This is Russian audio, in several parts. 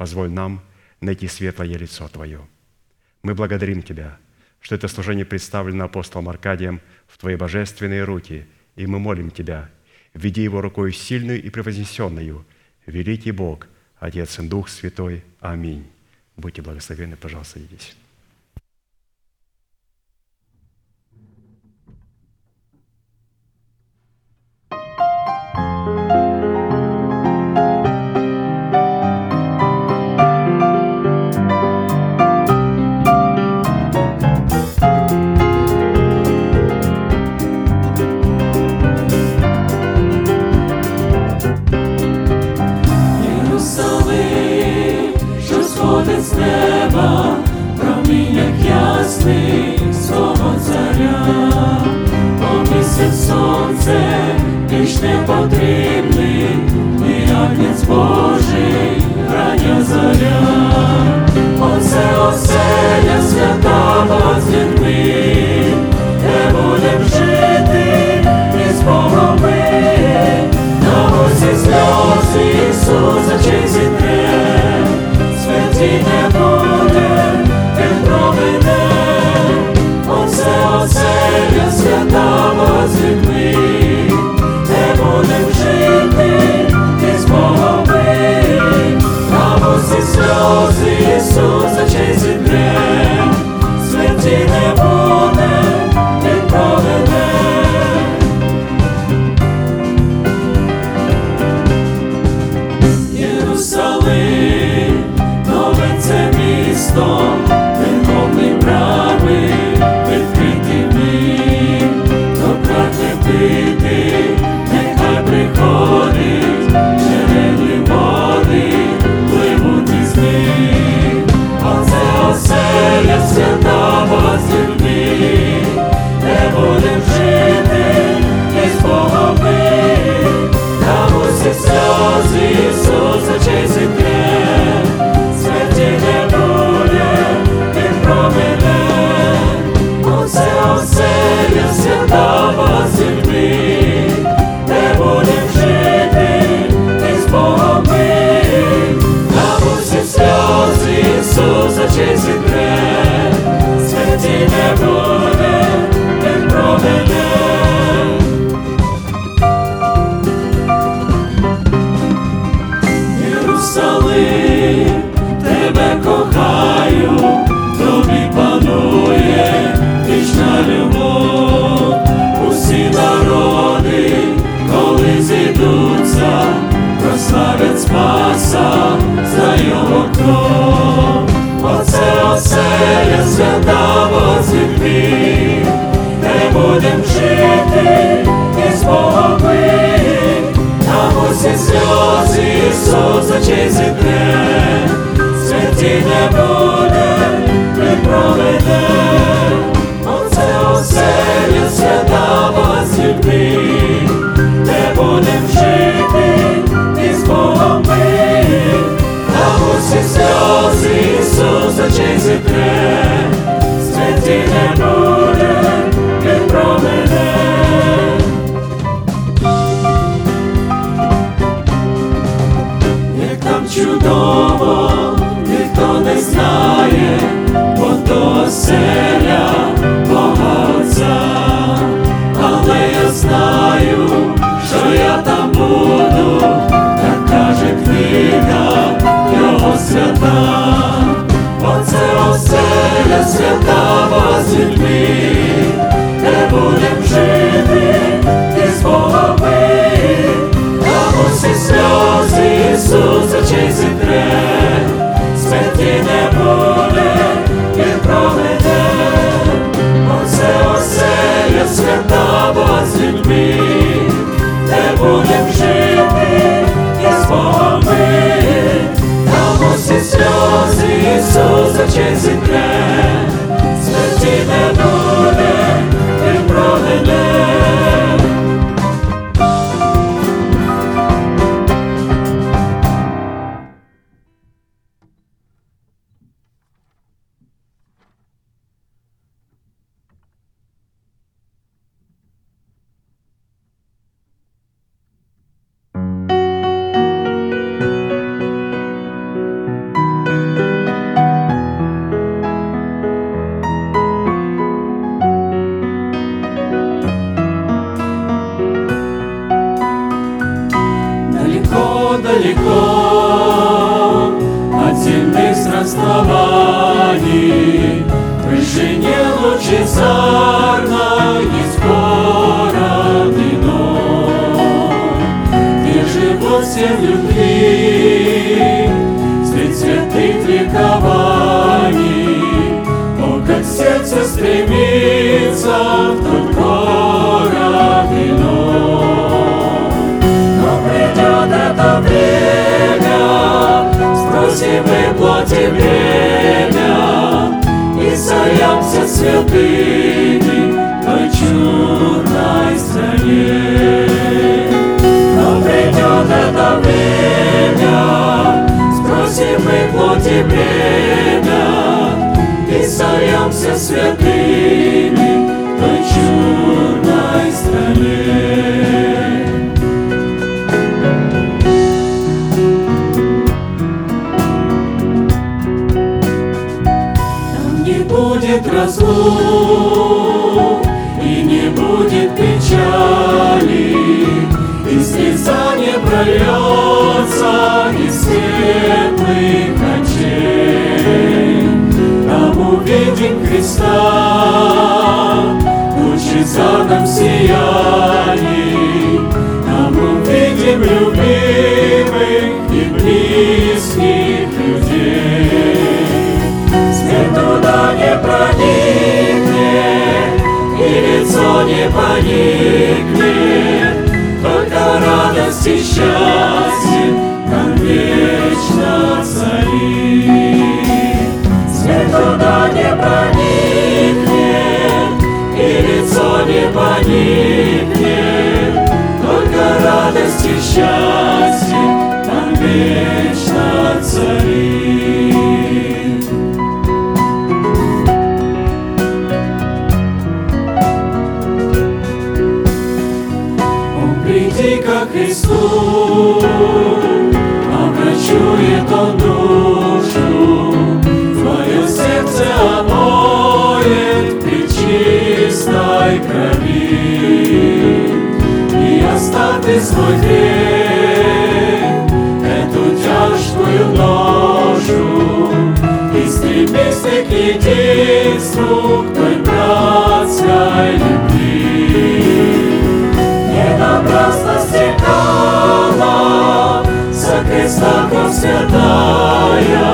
позволь нам найти светлое лицо Твое. Мы благодарим Тебя, что это служение представлено апостолом Аркадием в Твои божественные руки, и мы молим Тебя, веди его рукой сильную и превознесенную, великий Бог, Отец и Дух Святой. Аминь. Будьте благословенны, пожалуйста, садитесь. Більш не потрібний, і агнець Божий, рання заря, оце оселя свята з людьми, де будем жити із Богом ми. На усі сльози Ісуса чи зітре, смерті не в той чудной стране. Но придет это время, спросим мы плоти время, и займемся святыми и не будет печали, и слеза не прольется из светлых очей. Там увидим Христа в лучезарном сиянии, там увидим любимых и близких людей. Свет туда не проникнет, лицо не поникнет, Только радость и счастье нам вечно царит. Свет туда не проникнет, и лицо не поникнет, Только радость и счастье там вечно царит. Христу, обращует Он душу, Твое сердце омоет при чистой крови. И оставь ты свой грех, эту тяжкую ношу, И стремись ты к единству, к той братской любви. За креста кровь святая,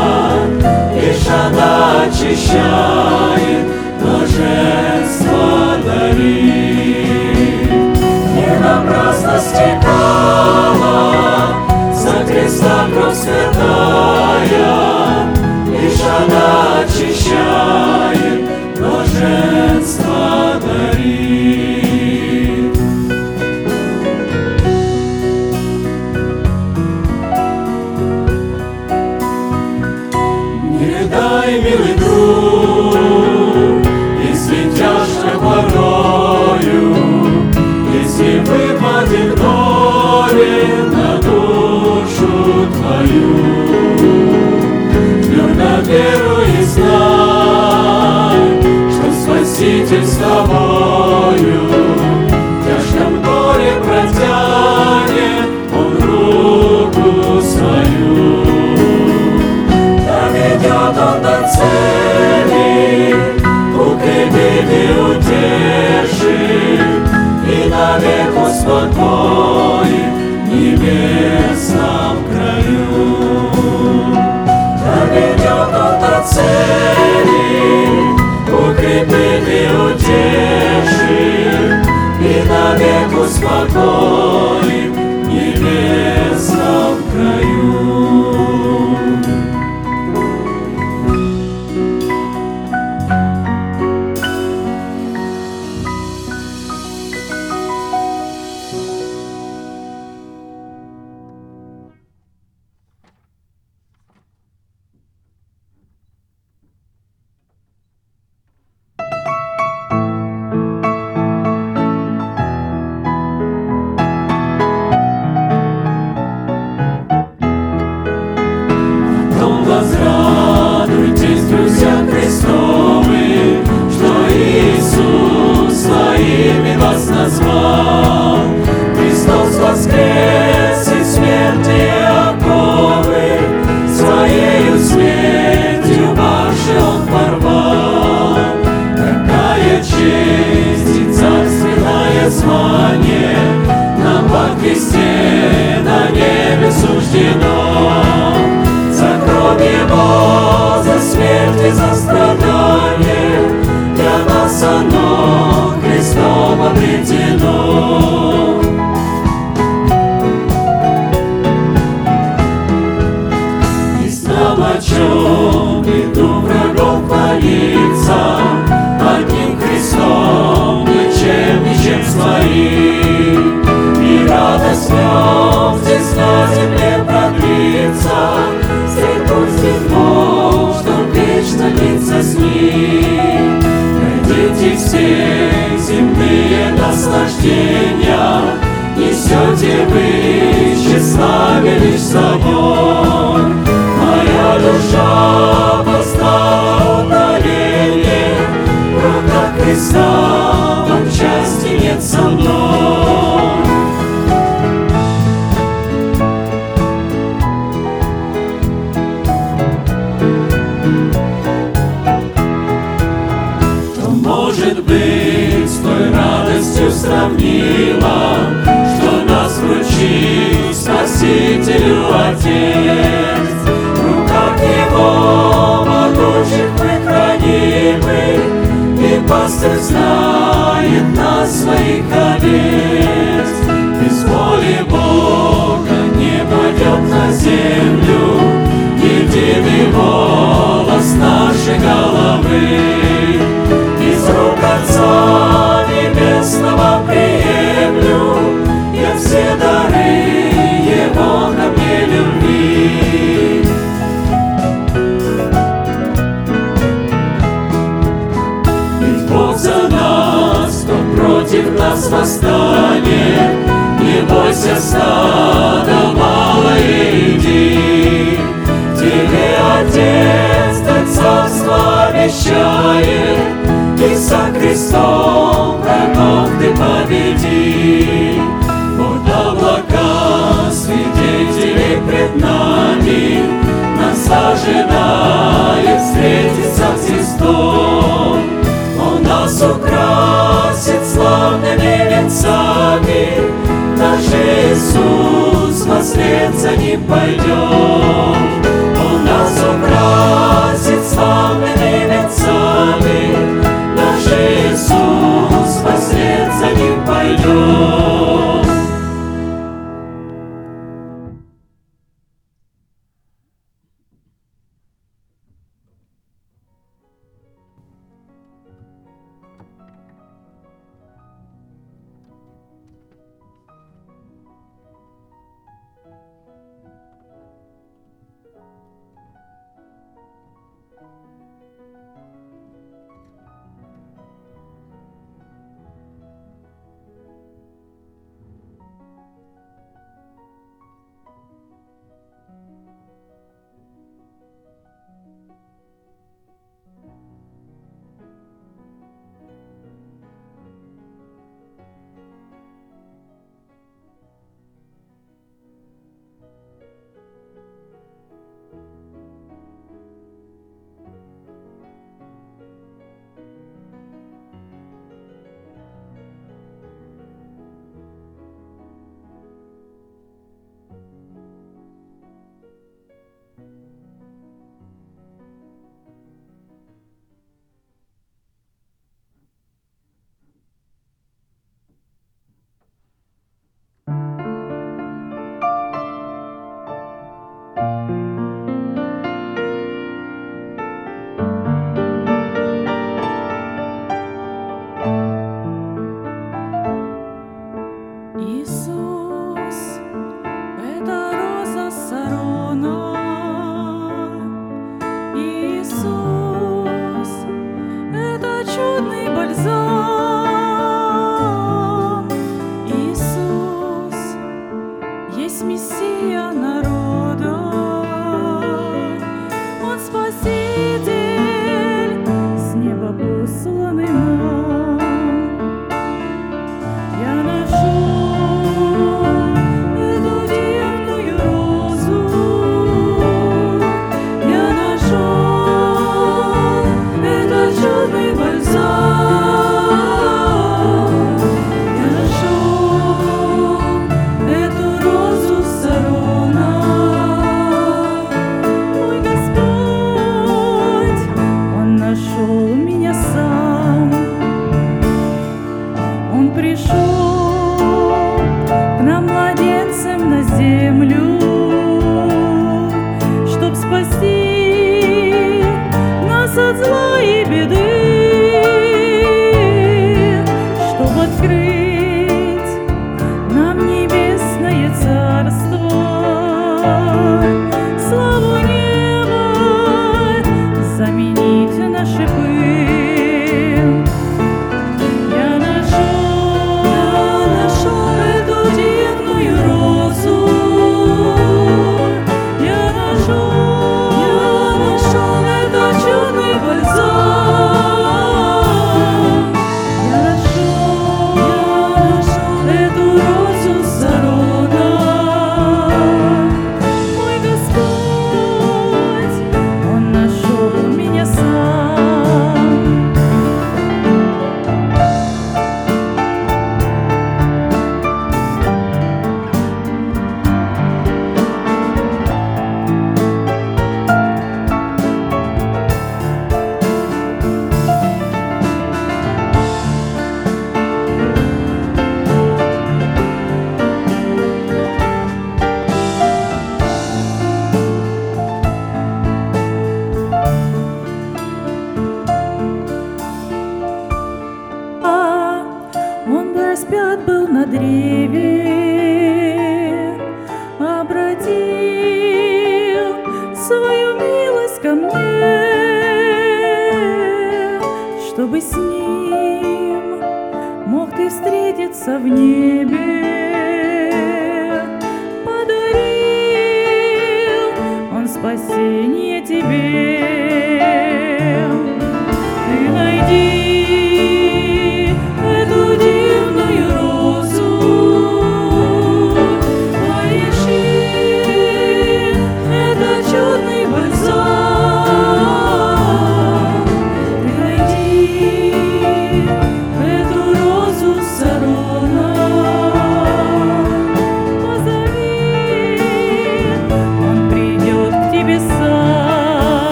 Лишь она очищает, блаженство дарит. Не напрасно стекала за креста кровь святая, Лишь она очищает, твою. Твердо веруй и знай, что Спаситель с тобою, for пойдет.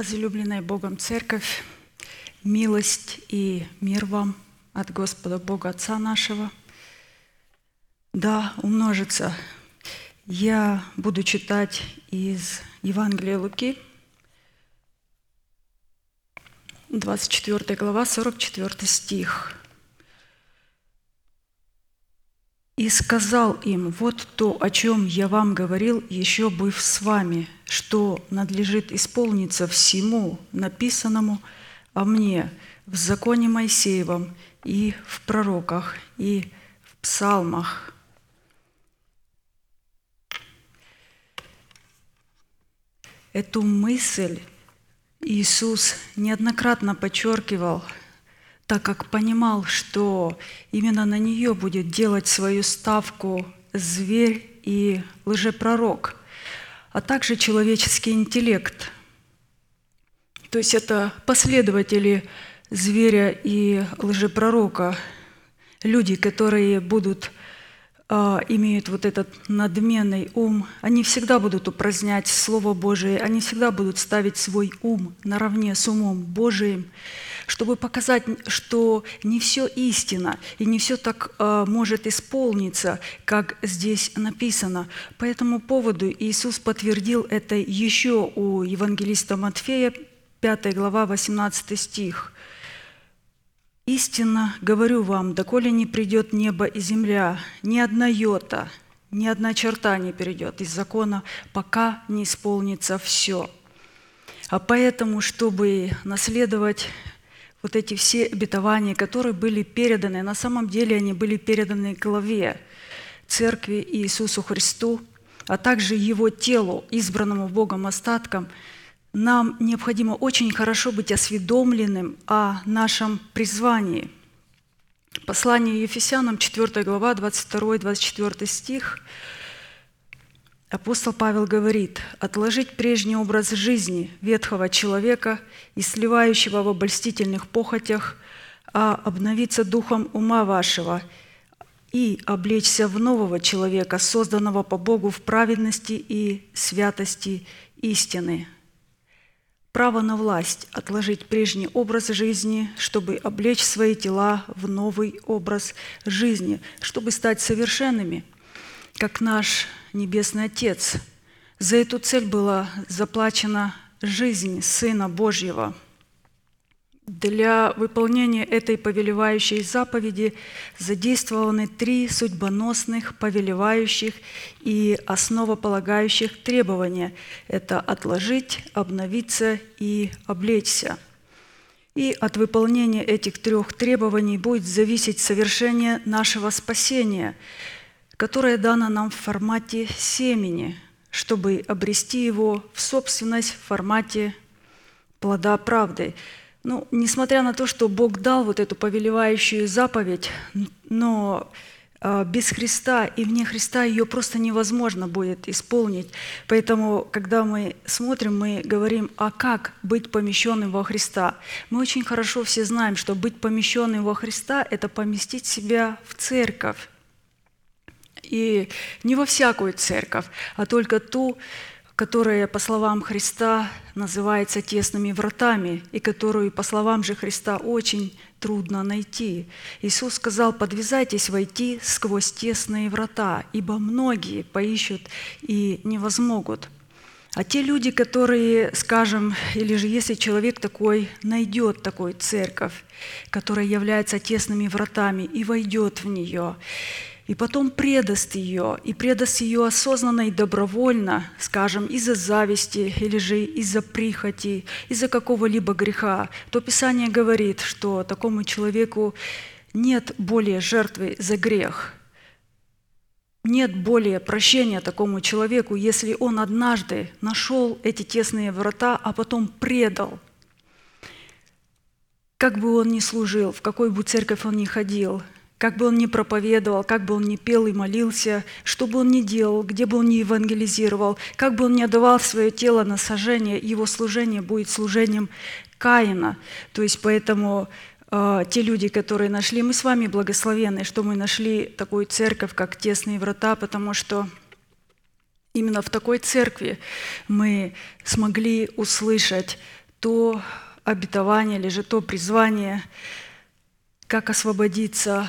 Возлюбленная Богом Церковь, милость и мир вам от Господа Бога Отца нашего. Да, умножится. Я буду читать из Евангелия Луки, 24 глава, 44 стих. И сказал им, вот то, о чем я вам говорил, еще быв с вами, что надлежит исполниться всему написанному о мне в законе Моисеевом и в пророках и в псалмах. Эту мысль Иисус неоднократно подчеркивал – так как понимал, что именно на нее будет делать свою ставку зверь и лжепророк, а также человеческий интеллект. То есть это последователи зверя и лжепророка, люди, которые будут а, имеют вот этот надменный ум, они всегда будут упразднять Слово Божие, они всегда будут ставить свой ум наравне с умом Божиим, чтобы показать, что не все истина и не все так э, может исполниться, как здесь написано. По этому поводу Иисус подтвердил это еще у евангелиста Матфея, 5 глава, 18 стих. «Истинно говорю вам, доколе не придет небо и земля, ни одна йота, ни одна черта не перейдет из закона, пока не исполнится все». А поэтому, чтобы наследовать вот эти все обетования, которые были переданы, на самом деле они были переданы главе Церкви Иисусу Христу, а также Его телу, избранному Богом остаткам, нам необходимо очень хорошо быть осведомленным о нашем призвании. Послание Ефесянам, 4 глава, 22-24 стих – Апостол Павел говорит, отложить прежний образ жизни ветхого человека и сливающего в обольстительных похотях, а обновиться духом ума вашего и облечься в нового человека, созданного по Богу в праведности и святости истины. Право на власть – отложить прежний образ жизни, чтобы облечь свои тела в новый образ жизни, чтобы стать совершенными, как наш Небесный Отец. За эту цель была заплачена жизнь Сына Божьего. Для выполнения этой повелевающей заповеди задействованы три судьбоносных, повелевающих и основополагающих требования. Это отложить, обновиться и облечься. И от выполнения этих трех требований будет зависеть совершение нашего спасения – которое дано нам в формате семени, чтобы обрести его в собственность в формате плода правды. Ну, несмотря на то, что Бог дал вот эту повелевающую заповедь, но а, без Христа и вне Христа ее просто невозможно будет исполнить. Поэтому, когда мы смотрим, мы говорим, а как быть помещенным во Христа? Мы очень хорошо все знаем, что быть помещенным во Христа – это поместить себя в церковь. И не во всякую церковь, а только ту, которая, по словам Христа, называется тесными вратами, и которую, по словам же Христа, очень трудно найти. Иисус сказал, подвязайтесь войти сквозь тесные врата, ибо многие поищут и не возмогут. А те люди, которые, скажем, или же если человек такой найдет такую церковь, которая является тесными вратами и войдет в нее, и потом предаст ее, и предаст ее осознанно и добровольно, скажем, из-за зависти или же из-за прихоти, из-за какого-либо греха, то Писание говорит, что такому человеку нет более жертвы за грех, нет более прощения такому человеку, если он однажды нашел эти тесные врата, а потом предал. Как бы он ни служил, в какой бы церковь он ни ходил – как бы он ни проповедовал, как бы он ни пел и молился, что бы он ни делал, где бы он ни евангелизировал, как бы он ни отдавал свое тело на сожжение, его служение будет служением Каина. То есть поэтому э, те люди, которые нашли, мы с вами благословенны, что мы нашли такую церковь, как «Тесные врата», потому что именно в такой церкви мы смогли услышать то обетование или же то призвание, как освободиться,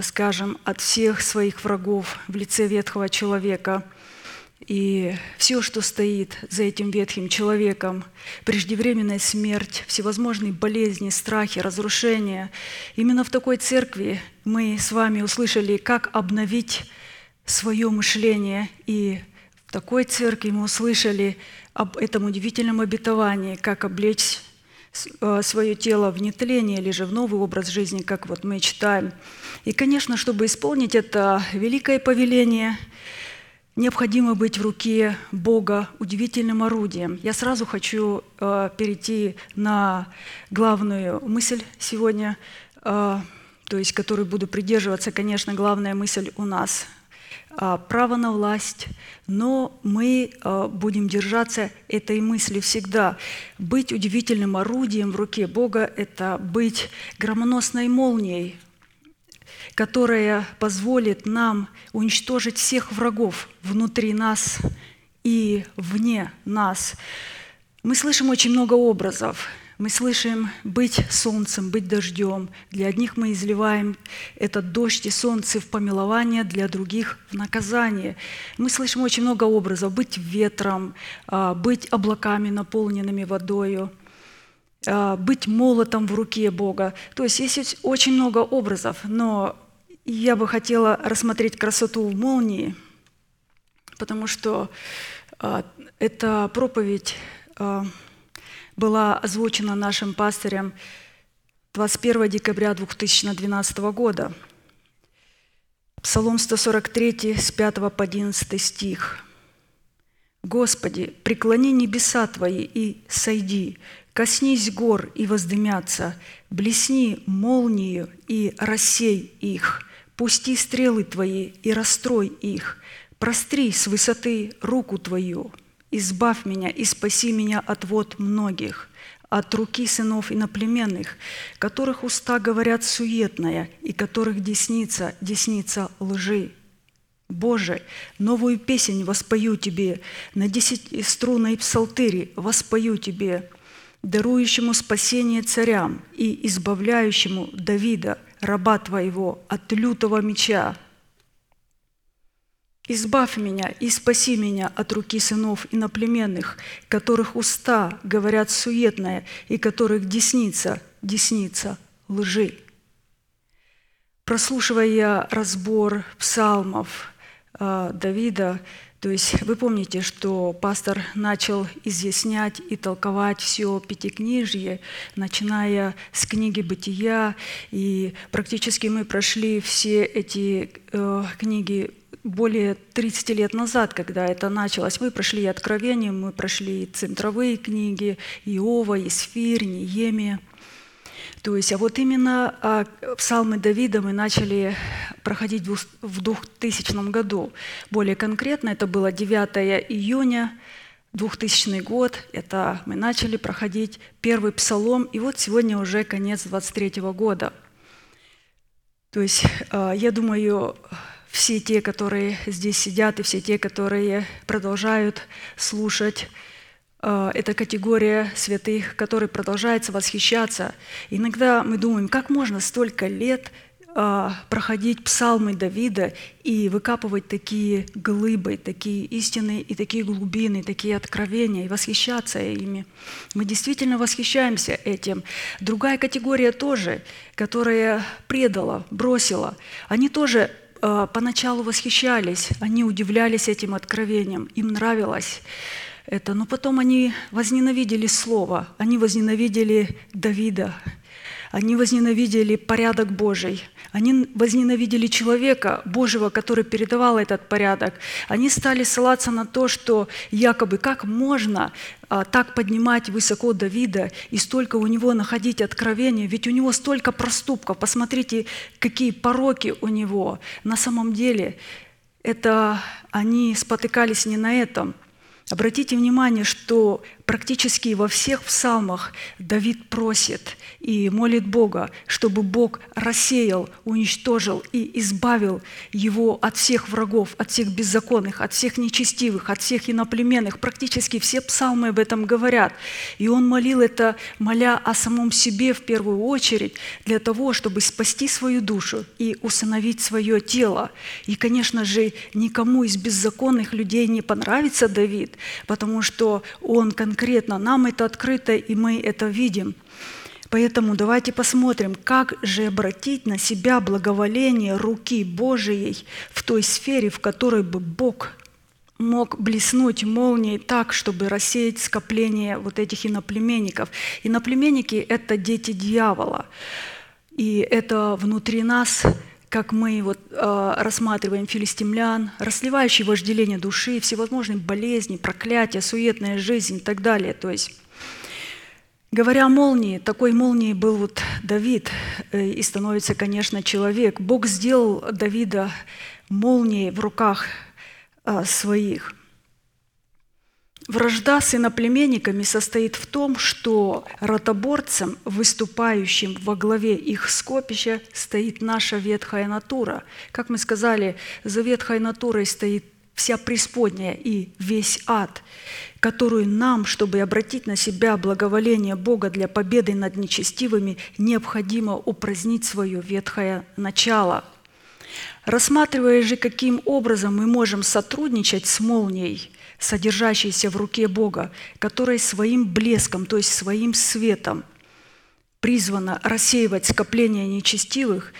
скажем, от всех своих врагов в лице ветхого человека – и все, что стоит за этим ветхим человеком, преждевременная смерть, всевозможные болезни, страхи, разрушения, именно в такой церкви мы с вами услышали, как обновить свое мышление. И в такой церкви мы услышали об этом удивительном обетовании, как облечь свое тело в нетление или же в новый образ жизни, как вот мы читаем. И, конечно, чтобы исполнить это великое повеление – необходимо быть в руке Бога удивительным орудием. Я сразу хочу э, перейти на главную мысль сегодня, э, то есть которую буду придерживаться, конечно, главная мысль у нас э, право на власть, но мы э, будем держаться этой мысли всегда. Быть удивительным орудием в руке Бога – это быть громоносной молнией которая позволит нам уничтожить всех врагов внутри нас и вне нас. Мы слышим очень много образов. Мы слышим быть солнцем, быть дождем. Для одних мы изливаем этот дождь и солнце в помилование, для других в наказание. Мы слышим очень много образов. Быть ветром, а, быть облаками, наполненными водою – а, быть молотом в руке Бога. То есть есть очень много образов, но я бы хотела рассмотреть красоту в молнии, потому что а, эта проповедь была озвучена нашим пастырем 21 декабря 2012 года. Псалом 143 с 5 по 11 стих. «Господи, преклони небеса Твои и сойди, коснись гор и воздымятся, блесни молнию и рассей их, пусти стрелы Твои и расстрой их, простри с высоты руку Твою, избавь меня и спаси меня от вод многих, от руки сынов иноплеменных, которых уста говорят суетное и которых десница, десница лжи. Боже, новую песнь воспою Тебе, на десятиструнной псалтыре воспою Тебе, дарующему спасение царям и избавляющему Давида, раба Твоего, от лютого меча. Избавь меня и спаси меня от руки сынов иноплеменных, которых уста говорят суетное и которых десница, десница лжи. Прослушивая разбор псалмов э, Давида, то есть вы помните, что пастор начал изъяснять и толковать все Пятикнижье, начиная с книги «Бытия», и практически мы прошли все эти э, книги более 30 лет назад, когда это началось. Мы прошли и Откровение, мы прошли и центровые книги, Иова, Исфирь, Неемия – то есть, а вот именно а, псалмы Давида мы начали проходить в 2000 году. Более конкретно, это было 9 июня 2000 год, это мы начали проходить первый псалом, и вот сегодня уже конец 23 года. То есть, а, я думаю, все те, которые здесь сидят, и все те, которые продолжают слушать Э, это категория святых, которые продолжается восхищаться. Иногда мы думаем, как можно столько лет э, проходить псалмы Давида и выкапывать такие глыбы, такие истины и такие глубины, такие откровения, и восхищаться ими. Мы действительно восхищаемся этим. Другая категория тоже, которая предала, бросила, они тоже поначалу восхищались, они удивлялись этим откровением, им нравилось это. Но потом они возненавидели Слово, они возненавидели Давида, они возненавидели порядок Божий, они возненавидели человека Божьего, который передавал этот порядок. Они стали ссылаться на то, что якобы как можно а, так поднимать высоко Давида и столько у него находить откровения, ведь у него столько проступков. Посмотрите, какие пороки у него. На самом деле это они спотыкались не на этом – Обратите внимание, что практически во всех псалмах Давид просит и молит Бога, чтобы Бог рассеял, уничтожил и избавил его от всех врагов, от всех беззаконных, от всех нечестивых, от всех иноплеменных. Практически все псалмы об этом говорят. И он молил это, моля о самом себе в первую очередь, для того, чтобы спасти свою душу и усыновить свое тело. И, конечно же, никому из беззаконных людей не понравится Давид, потому что он конкретно, нам это открыто, и мы это видим – Поэтому давайте посмотрим, как же обратить на себя благоволение руки Божией в той сфере, в которой бы Бог мог блеснуть молнией так, чтобы рассеять скопление вот этих иноплеменников. Иноплеменники – это дети дьявола. И это внутри нас как мы вот, э, рассматриваем филистимлян, расливающие вожделение души, всевозможные болезни, проклятия, суетная жизнь и так далее. То есть Говоря о молнии, такой молнией был вот Давид, э, и становится, конечно, человек. Бог сделал Давида молнией в руках э, своих. Вражда с иноплеменниками состоит в том, что ротоборцем, выступающим во главе их скопища, стоит наша ветхая натура. Как мы сказали, за ветхой натурой стоит вся преисподняя и весь ад, которую нам, чтобы обратить на себя благоволение Бога для победы над нечестивыми, необходимо упразднить свое ветхое начало. Рассматривая же, каким образом мы можем сотрудничать с молнией, содержащейся в руке Бога, которая своим блеском, то есть своим светом, призвана рассеивать скопление нечестивых,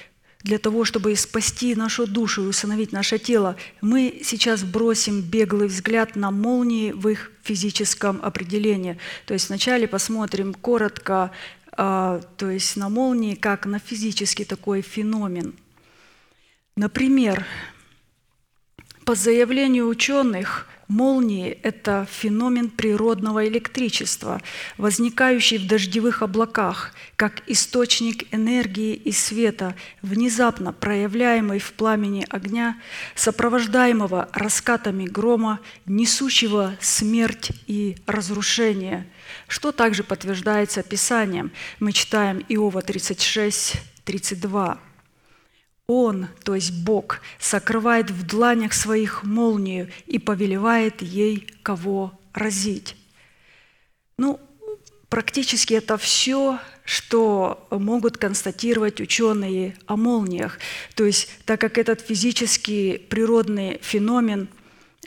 для того, чтобы спасти нашу душу и усыновить наше тело, мы сейчас бросим беглый взгляд на молнии в их физическом определении. То есть вначале посмотрим коротко, а, то есть на молнии, как на физический такой феномен. Например, по заявлению ученых, Молнии – это феномен природного электричества, возникающий в дождевых облаках, как источник энергии и света, внезапно проявляемый в пламени огня, сопровождаемого раскатами грома, несущего смерть и разрушение, что также подтверждается Писанием. Мы читаем Иова 36, 32. Он, то есть Бог, сокрывает в дланях своих молнию и повелевает ей кого разить. Ну, практически это все, что могут констатировать ученые о молниях. То есть, так как этот физический природный феномен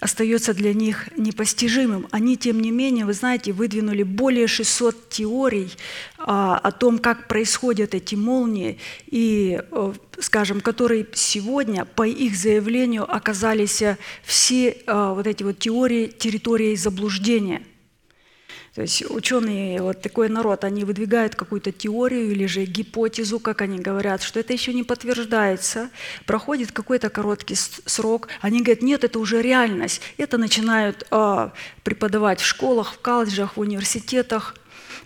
остается для них непостижимым. Они, тем не менее, вы знаете, выдвинули более 600 теорий а, о том, как происходят эти молнии, и, э, скажем, которые сегодня, по их заявлению, оказались все э, вот эти вот теории территорией заблуждения – то есть ученые, вот такой народ, они выдвигают какую-то теорию или же гипотезу, как они говорят, что это еще не подтверждается, проходит какой-то короткий срок, они говорят, нет, это уже реальность. Это начинают э, преподавать в школах, в колледжах, в университетах,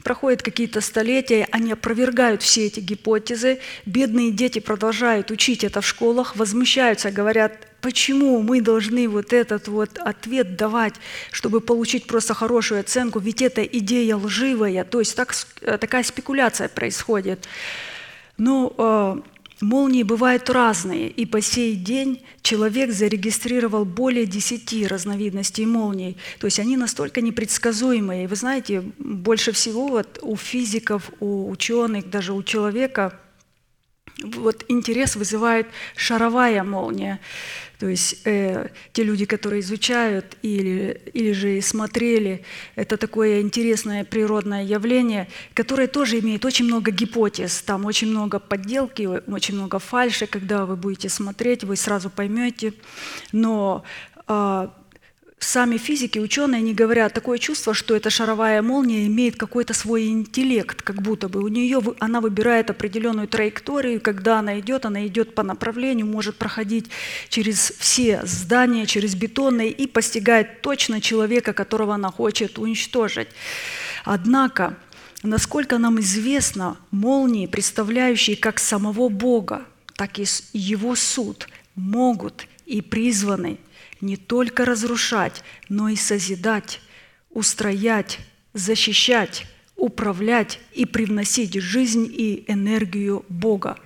проходят какие-то столетия, они опровергают все эти гипотезы, бедные дети продолжают учить это в школах, возмущаются, говорят, почему мы должны вот этот вот ответ давать, чтобы получить просто хорошую оценку, ведь это идея лживая, то есть так, такая спекуляция происходит. Но э, Молнии бывают разные, и по сей день человек зарегистрировал более 10 разновидностей молний. То есть они настолько непредсказуемые. Вы знаете, больше всего вот у физиков, у ученых, даже у человека вот интерес вызывает шаровая молния. То есть э, те люди, которые изучают или, или же смотрели, это такое интересное природное явление, которое тоже имеет очень много гипотез, там очень много подделки, очень много фальши, когда вы будете смотреть, вы сразу поймете. Но э, сами физики, ученые, они говорят, такое чувство, что эта шаровая молния имеет какой-то свой интеллект, как будто бы у нее она выбирает определенную траекторию, когда она идет, она идет по направлению, может проходить через все здания, через бетонные и постигает точно человека, которого она хочет уничтожить. Однако, насколько нам известно, молнии, представляющие как самого Бога, так и Его суд, могут и призваны не только разрушать, но и созидать, устроять, защищать, управлять и привносить жизнь и энергию Бога.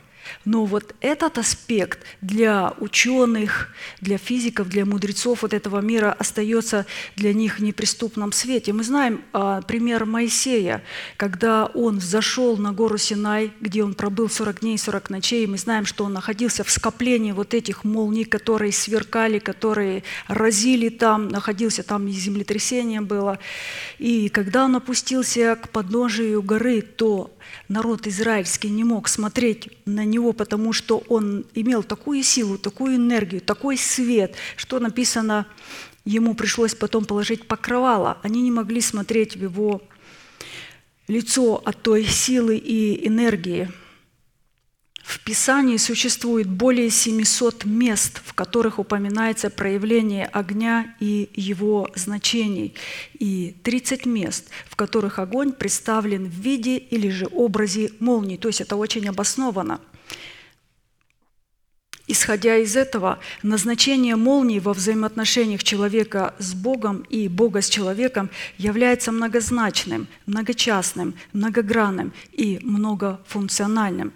Но вот этот аспект для ученых, для физиков, для мудрецов вот этого мира остается для них в неприступном свете. Мы знаем а, пример Моисея, когда он взошел на гору Синай, где он пробыл 40 дней и 40 ночей. Мы знаем, что он находился в скоплении вот этих молний, которые сверкали, которые разили там, находился там и землетрясение было. И когда он опустился к подножию горы, то народ израильский не мог смотреть на него, потому что он имел такую силу, такую энергию, такой свет, что написано, ему пришлось потом положить покрывало. Они не могли смотреть в его лицо от той силы и энергии. В Писании существует более 700 мест, в которых упоминается проявление огня и его значений, и 30 мест, в которых огонь представлен в виде или же образе молнии. То есть это очень обосновано. Исходя из этого, назначение молнии во взаимоотношениях человека с Богом и Бога с человеком является многозначным, многочастным, многогранным и многофункциональным.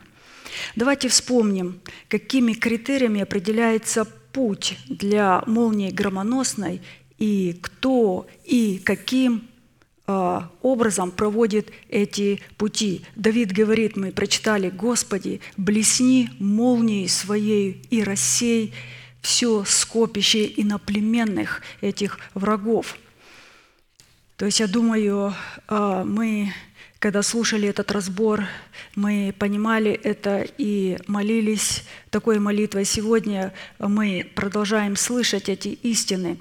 Давайте вспомним, какими критериями определяется путь для молнии громоносной и кто и каким образом проводит эти пути. Давид говорит, мы прочитали, «Господи, блесни молнией своей и рассей все скопище иноплеменных этих врагов». То есть, я думаю, а, мы, когда слушали этот разбор, мы понимали это и молились такой молитвой. Сегодня мы продолжаем слышать эти истины.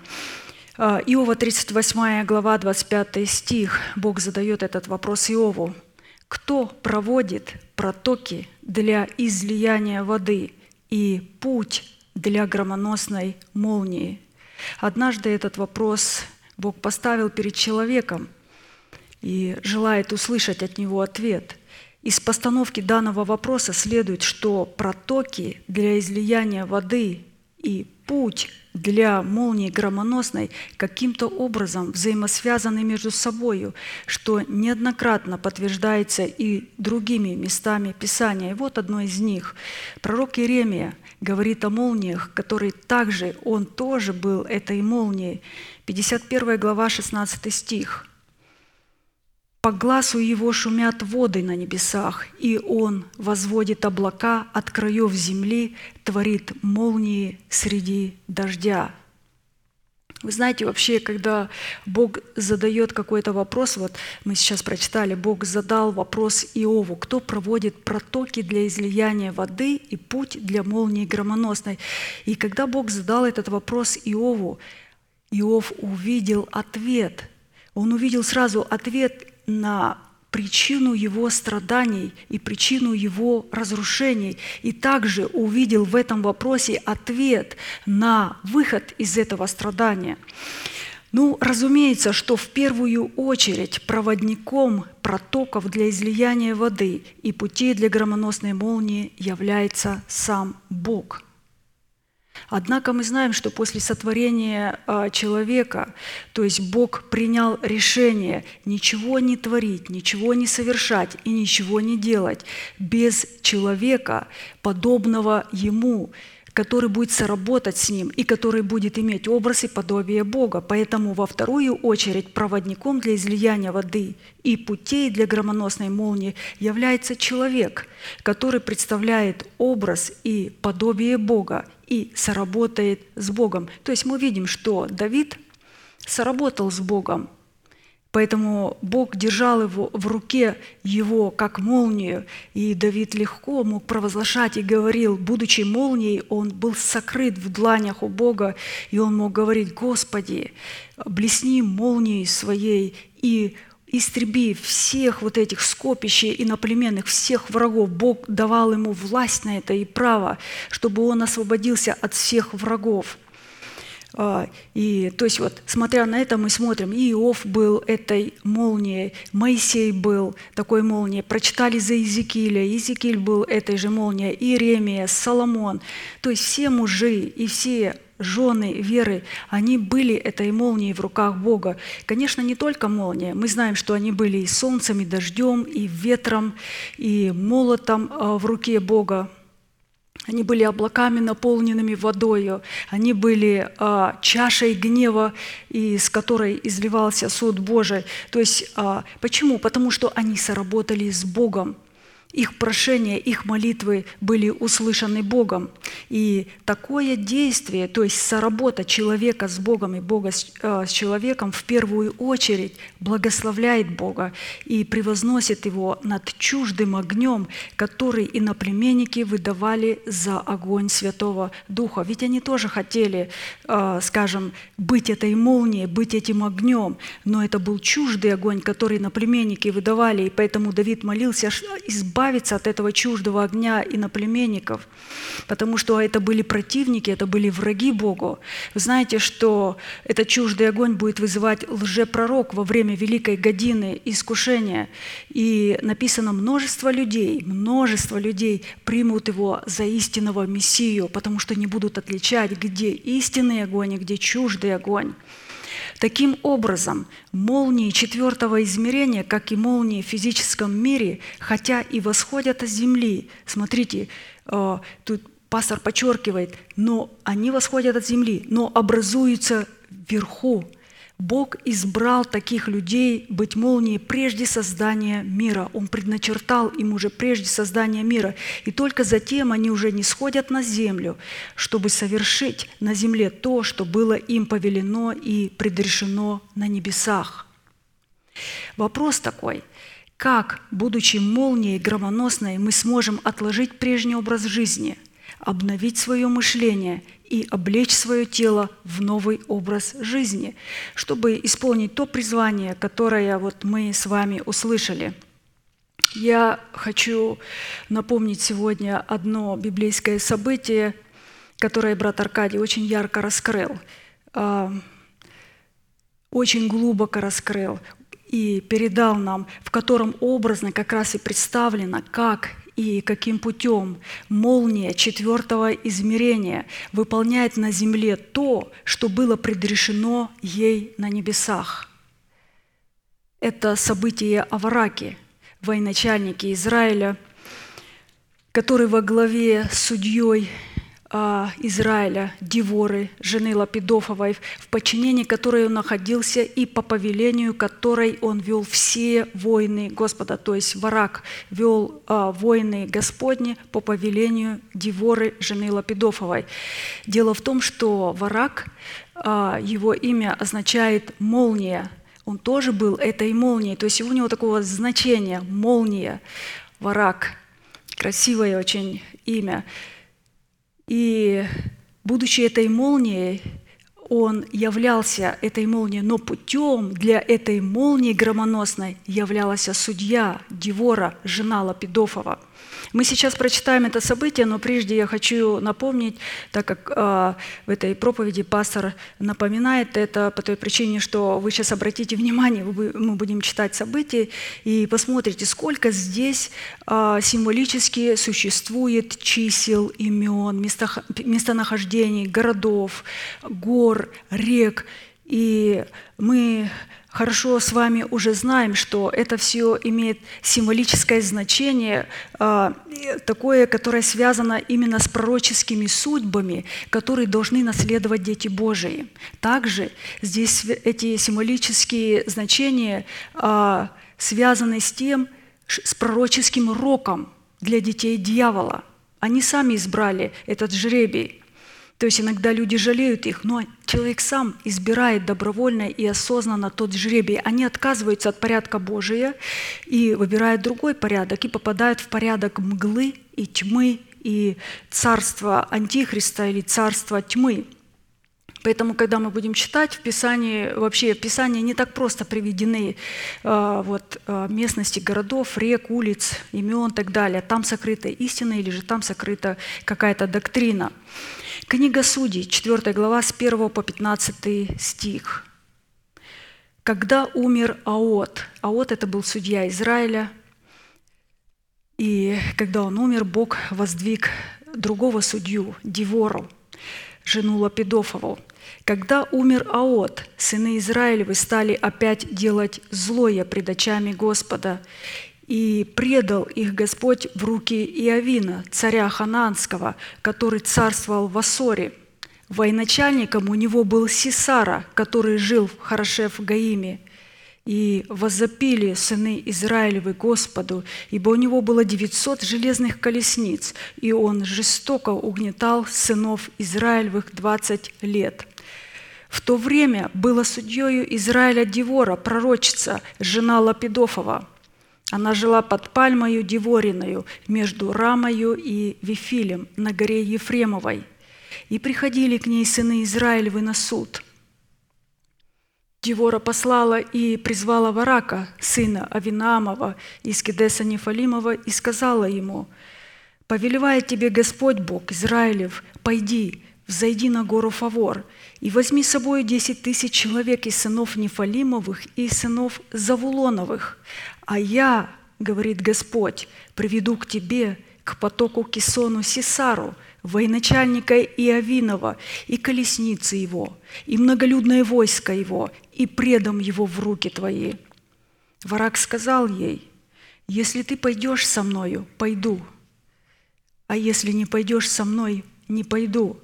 А, Иова 38 глава 25 стих. Бог задает этот вопрос Иову. Кто проводит протоки для излияния воды и путь для громоносной молнии? Однажды этот вопрос Бог поставил перед человеком и желает услышать от него ответ. Из постановки данного вопроса следует, что протоки для излияния воды и путь для молнии громоносной каким-то образом взаимосвязаны между собой, что неоднократно подтверждается и другими местами Писания. И вот одно из них. Пророк Иеремия говорит о молниях, которые также, он тоже был этой молнией. 51 глава, 16 стих – по глазу его шумят воды на небесах, и он возводит облака от краев земли, творит молнии среди дождя. Вы знаете, вообще, когда Бог задает какой-то вопрос, вот мы сейчас прочитали, Бог задал вопрос Иову, кто проводит протоки для излияния воды и путь для молнии громоносной. И когда Бог задал этот вопрос Иову, Иов увидел ответ. Он увидел сразу ответ на причину его страданий и причину его разрушений, и также увидел в этом вопросе ответ на выход из этого страдания. Ну, разумеется, что в первую очередь проводником протоков для излияния воды и путей для громоносной молнии является сам Бог – Однако мы знаем, что после сотворения а, человека, то есть Бог принял решение ничего не творить, ничего не совершать и ничего не делать без человека, подобного ему, который будет соработать с ним и который будет иметь образ и подобие Бога. Поэтому во вторую очередь проводником для излияния воды и путей для громоносной молнии является человек, который представляет образ и подобие Бога и соработает с Богом. То есть мы видим, что Давид соработал с Богом, Поэтому Бог держал его в руке его как молнию, и Давид легко мог провозглашать и говорил, будучи молнией, он был сокрыт в дланях у Бога, и он мог говорить, «Господи, блесни молнией своей и истреби всех вот этих скопищей иноплеменных, всех врагов. Бог давал ему власть на это и право, чтобы он освободился от всех врагов. А, И то есть вот, смотря на это, мы смотрим, Иов был этой молнией, Моисей был такой молнией, прочитали за Иезекииля, Иезекииль был этой же молнией, Иеремия, Соломон. То есть все мужи и все жены веры, они были этой молнией в руках Бога. Конечно, не только молния. Мы знаем, что они были и солнцем, и дождем, и ветром, и молотом а, в руке Бога. Они были облаками, наполненными водою. Они были а, чашей гнева, из которой изливался суд Божий. То есть а, почему? Потому что они соработали с Богом. Их прошения, их молитвы были услышаны Богом. И такое действие, то есть соработа человека с Богом и Бога с, э, с человеком в первую очередь благословляет Бога и превозносит Его над чуждым огнем, который иноплеменники выдавали за огонь Святого Духа. Ведь они тоже хотели, э, скажем, быть этой молнией, быть этим огнем, но это был чуждый огонь, который иноплеменники выдавали, и поэтому Давид молился ш- избавиться от этого чуждого огня иноплеменников, потому что это были противники, это были враги Богу. Вы знаете, что этот чуждый огонь будет вызывать лжепророк во время великой годины искушения. И написано, множество людей, множество людей примут его за истинного Мессию, потому что не будут отличать, где истинный огонь и где чуждый огонь. Таким образом, молнии четвертого измерения, как и молнии в физическом мире, хотя и восходят от земли, смотрите, э, тут пастор подчеркивает, но они восходят от земли, но образуются вверху. Бог избрал таких людей быть молнией прежде создания мира. Он предначертал им уже прежде создания мира. И только затем они уже не сходят на землю, чтобы совершить на земле то, что было им повелено и предрешено на небесах. Вопрос такой – как, будучи молнией громоносной, мы сможем отложить прежний образ жизни, обновить свое мышление и облечь свое тело в новый образ жизни, чтобы исполнить то призвание, которое вот мы с вами услышали. Я хочу напомнить сегодня одно библейское событие, которое брат Аркадий очень ярко раскрыл, а, очень глубоко раскрыл и передал нам, в котором образно как раз и представлено, как и каким путем молния четвертого измерения выполняет на земле то, что было предрешено ей на небесах. Это событие Авараки, военачальники Израиля, который во главе с судьей Израиля, Диворы, жены Лапидофовой, в подчинении которой он находился и по повелению которой он вел все войны Господа, то есть Варак вел а, войны Господни по повелению Диворы, жены Лапидофовой. Дело в том, что Варак, а, его имя означает «молния», он тоже был этой молнией, то есть у него такого значения – молния, Варак, красивое очень имя – и будучи этой молнией, он являлся этой молнией, но путем для этой молнии громоносной являлась судья Девора, жена Лапидофова – мы сейчас прочитаем это событие, но прежде я хочу напомнить, так как э, в этой проповеди пастор напоминает это по той причине, что вы сейчас обратите внимание, мы будем читать события и посмотрите, сколько здесь э, символически существует чисел, имен, место, местонахождений, городов, гор, рек. И мы хорошо с вами уже знаем, что это все имеет символическое значение, а, такое, которое связано именно с пророческими судьбами, которые должны наследовать дети Божии. Также здесь эти символические значения а, связаны с тем, с пророческим роком для детей дьявола. Они сами избрали этот жребий – то есть иногда люди жалеют их, но человек сам избирает добровольно и осознанно тот жребий. Они отказываются от порядка Божия и выбирают другой порядок, и попадают в порядок мглы и тьмы, и царства Антихриста или царства тьмы. Поэтому, когда мы будем читать в Писании, вообще в Писании не так просто приведены э, вот, э, местности городов, рек, улиц, имен и так далее. Там сокрыта истина или же там сокрыта какая-то доктрина. Книга Судей, 4 глава, с 1 по 15 стих. Когда умер Аот, Аот это был судья Израиля, и когда он умер, Бог воздвиг другого судью, Дивору, жену Лапидофову. Когда умер Аот, сыны Израилевы стали опять делать злое пред очами Господа, и предал их Господь в руки Иовина, царя Ханаанского, который царствовал в Ассоре. Военачальником у него был Сисара, который жил в Харашев-Гаиме. И возопили сыны Израилевы Господу, ибо у него было 900 железных колесниц, и он жестоко угнетал сынов Израилевых 20 лет. В то время была судьею Израиля Девора, пророчица, жена Лапидофова. Она жила под пальмою Девориною между Рамою и Вифилем на горе Ефремовой. И приходили к ней сыны Израилевы на суд. Девора послала и призвала Варака, сына Авинаамова из Кедеса Нефалимова, и сказала ему, «Повелевает тебе Господь Бог Израилев, пойди, взойди на гору Фавор, и возьми с собой десять тысяч человек из сынов Нефалимовых и сынов Завулоновых, а я, говорит Господь, приведу к тебе, к потоку Кисону Сисару, военачальника Иовинова, и колесницы его, и многолюдное войско его, и предам его в руки твои». Варак сказал ей, «Если ты пойдешь со мною, пойду, а если не пойдешь со мной, не пойду».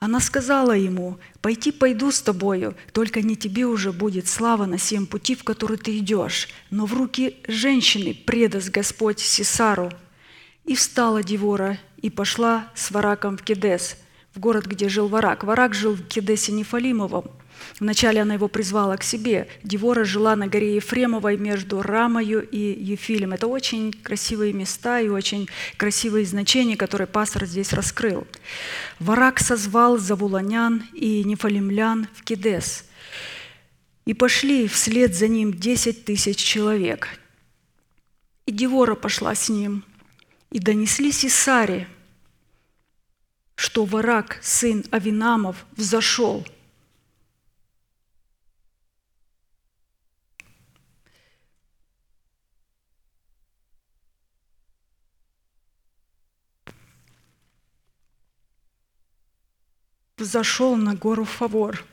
Она сказала ему, «Пойти пойду с тобою, только не тебе уже будет слава на всем пути, в который ты идешь, но в руки женщины предаст Господь Сесару». И встала Девора и пошла с Вараком в Кедес, в город, где жил Варак. Варак жил в Кедесе Нефалимовом. Вначале она его призвала к себе. Девора жила на горе Ефремовой между Рамою и Ефилем. Это очень красивые места и очень красивые значения, которые пастор здесь раскрыл. Варак созвал завуланян и нефалимлян в Кедес. И пошли вслед за ним десять тысяч человек. И Девора пошла с ним. И донесли Сесаре, что Варак, сын Авинамов, взошел – взошел на гору Фавор.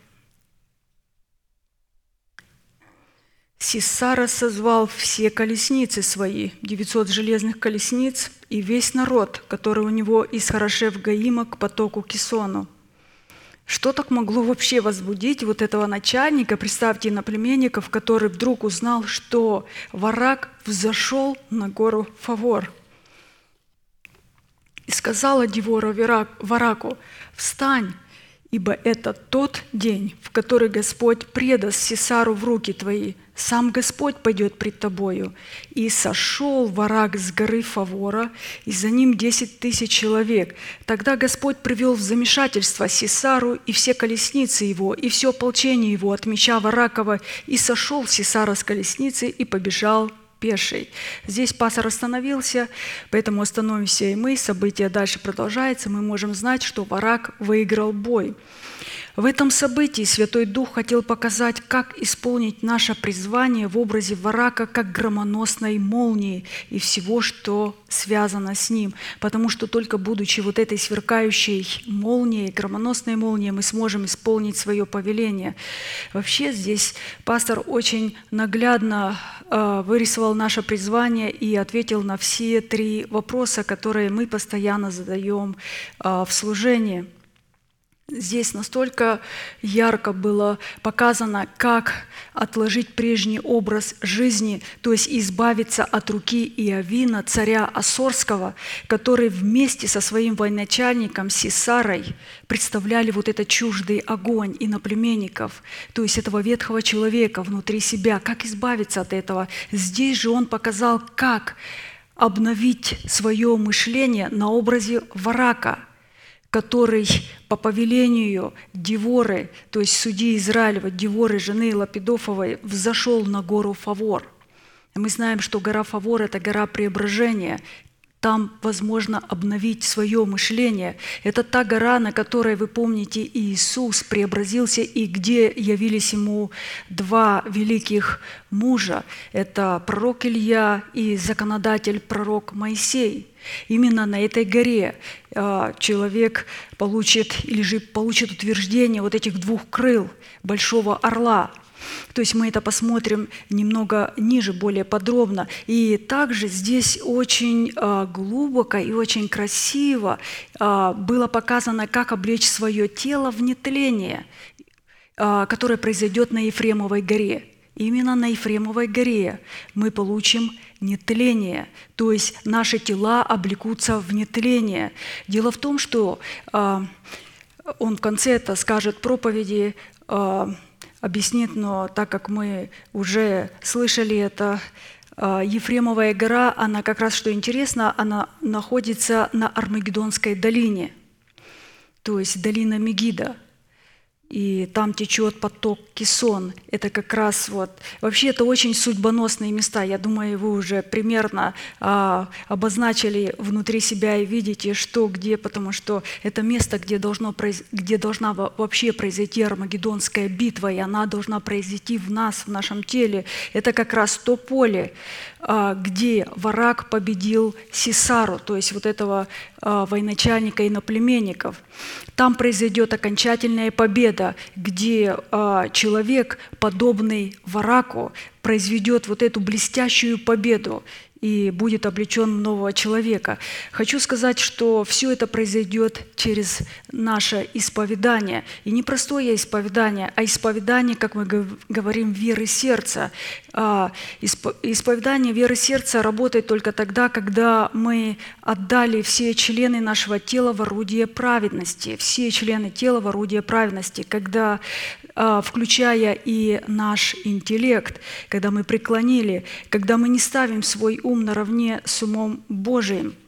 Сисара созвал все колесницы свои, 900 железных колесниц, и весь народ, который у него из Харашев Гаима к потоку Кисону. Что так могло вообще возбудить вот этого начальника, представьте, иноплеменников, который вдруг узнал, что Варак взошел на гору Фавор? И сказала Девора Вараку, «Встань, ибо это тот день, в который Господь предаст Сесару в руки твои. Сам Господь пойдет пред тобою. И сошел варак с горы Фавора, и за ним десять тысяч человек. Тогда Господь привел в замешательство Сесару и все колесницы его, и все ополчение его от меча Варакова, и сошел Сесара с колесницы и побежал пешей. Здесь пастор остановился, поэтому остановимся и мы. Событие дальше продолжается. Мы можем знать, что Варак выиграл бой. В этом событии Святой Дух хотел показать, как исполнить наше призвание в образе варака, как громоносной молнии и всего, что связано с ним. Потому что только будучи вот этой сверкающей молнией, громоносной молнией, мы сможем исполнить свое повеление. Вообще здесь пастор очень наглядно э, вырисовал наше призвание и ответил на все три вопроса, которые мы постоянно задаем э, в служении – Здесь настолько ярко было показано, как отложить прежний образ жизни, то есть избавиться от руки Иовина, царя Асорского, который вместе со своим военачальником Сисарой представляли вот этот чуждый огонь иноплеменников, то есть этого ветхого человека внутри себя, как избавиться от этого. Здесь же он показал, как обновить свое мышление на образе варака – который по повелению Деворы, то есть судьи Израилева, Деворы, жены Лапидофовой, взошел на гору Фавор. Мы знаем, что гора Фавор – это гора преображения, там возможно обновить свое мышление. Это та гора, на которой, вы помните, Иисус преобразился и где явились ему два великих мужа. Это пророк Илья и законодатель пророк Моисей. Именно на этой горе а, человек получит или же получит утверждение вот этих двух крыл большого орла – то есть мы это посмотрим немного ниже, более подробно. И также здесь очень а, глубоко и очень красиво а, было показано, как облечь свое тело в нетление, которое произойдет на Ефремовой горе. Именно на Ефремовой горе мы получим нетление, то есть наши тела облекутся в нетление. Дело в том, что он в конце это скажет проповеди, объяснит, но так как мы уже слышали это, а, Ефремовая гора, она как раз, что интересно, она находится на Армагеддонской долине, то есть долина Мегида – и там течет поток Кисон. Это как раз вот... Вообще это очень судьбоносные места. Я думаю, вы уже примерно а, обозначили внутри себя и видите, что где, потому что это место, где, должно, где должна вообще произойти Армагеддонская битва, и она должна произойти в нас, в нашем теле. Это как раз то поле, где Варак победил Сисару, то есть вот этого а, военачальника и наплеменников. Там произойдет окончательная победа, где а, человек, подобный Вараку, произведет вот эту блестящую победу и будет облечен нового человека. Хочу сказать, что все это произойдет через наше исповедание. И не простое исповедание, а исповедание, как мы говорим, веры сердца. А, исповедание веры сердца работает только тогда, когда мы отдали все члены нашего тела в орудие праведности, все члены тела в орудие праведности, когда включая и наш интеллект, когда мы преклонили, когда мы не ставим свой ум наравне с умом Божиим –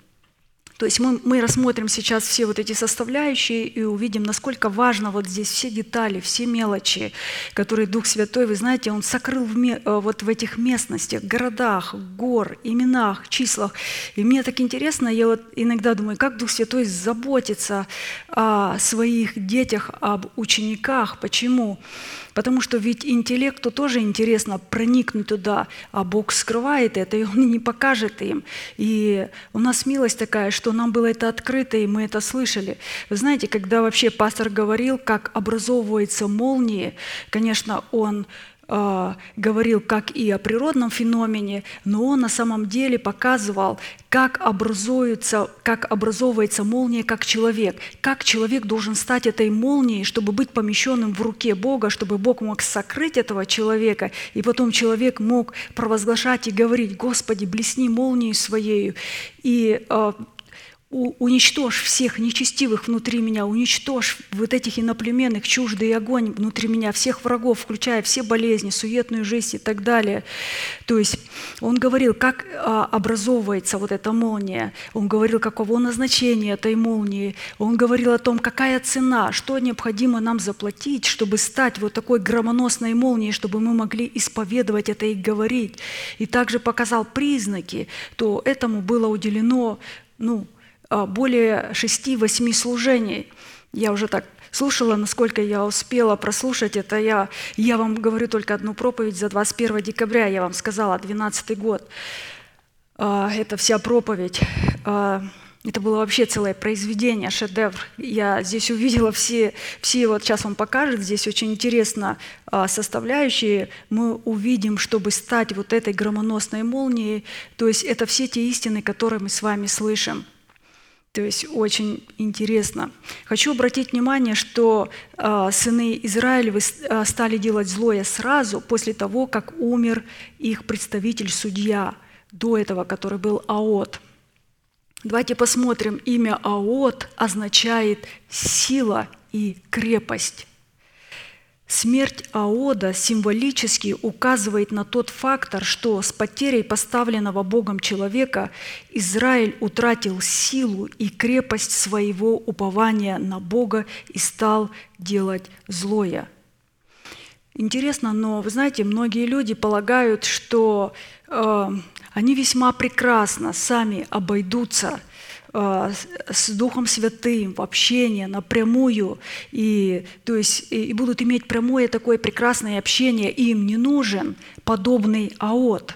то есть мы, мы рассмотрим сейчас все вот эти составляющие и увидим, насколько важно вот здесь все детали, все мелочи, которые Дух Святой, вы знаете, Он сокрыл в, э, вот в этих местностях, городах, гор, именах, числах. И мне так интересно, я вот иногда думаю, как Дух Святой заботится о своих детях, об учениках. Почему? Потому что ведь интеллекту тоже интересно проникнуть туда, а Бог скрывает это, и Он не покажет им. И у нас милость такая, что нам было это открыто, и мы это слышали. Вы знаете, когда вообще пастор говорил, как образовываются молнии, конечно, он говорил как и о природном феномене, но он на самом деле показывал, как образуется, как образовывается молния как человек, как человек должен стать этой молнией, чтобы быть помещенным в руке Бога, чтобы Бог мог сокрыть этого человека, и потом человек мог провозглашать и говорить, «Господи, блесни молнией своею». И э, уничтожь всех нечестивых внутри меня, уничтожь вот этих иноплеменных, чуждый огонь внутри меня, всех врагов, включая все болезни, суетную жизнь и так далее. То есть он говорил, как а, образовывается вот эта молния, он говорил, каково назначение этой молнии, он говорил о том, какая цена, что необходимо нам заплатить, чтобы стать вот такой громоносной молнией, чтобы мы могли исповедовать это и говорить. И также показал признаки, то этому было уделено ну, более шести-восьми служений. Я уже так слушала, насколько я успела прослушать это. Я, я вам говорю только одну проповедь за 21 декабря, я вам сказала, 12 год. А, это вся проповедь. А, это было вообще целое произведение, шедевр. Я здесь увидела все, все вот сейчас он покажет, здесь очень интересно составляющие. Мы увидим, чтобы стать вот этой громоносной молнией. То есть это все те истины, которые мы с вами слышим – то есть очень интересно. Хочу обратить внимание, что э, сыны Израилевы э, стали делать злое сразу после того, как умер их представитель, судья, до этого, который был Аот. Давайте посмотрим. Имя Аот означает сила и крепость. Смерть Аода символически указывает на тот фактор, что с потерей поставленного Богом человека Израиль утратил силу и крепость своего упования на Бога и стал делать злое. Интересно, но вы знаете, многие люди полагают, что э, они весьма прекрасно сами обойдутся с Духом Святым в общении напрямую, и, то есть, и, будут иметь прямое такое прекрасное общение, и им не нужен подобный аот.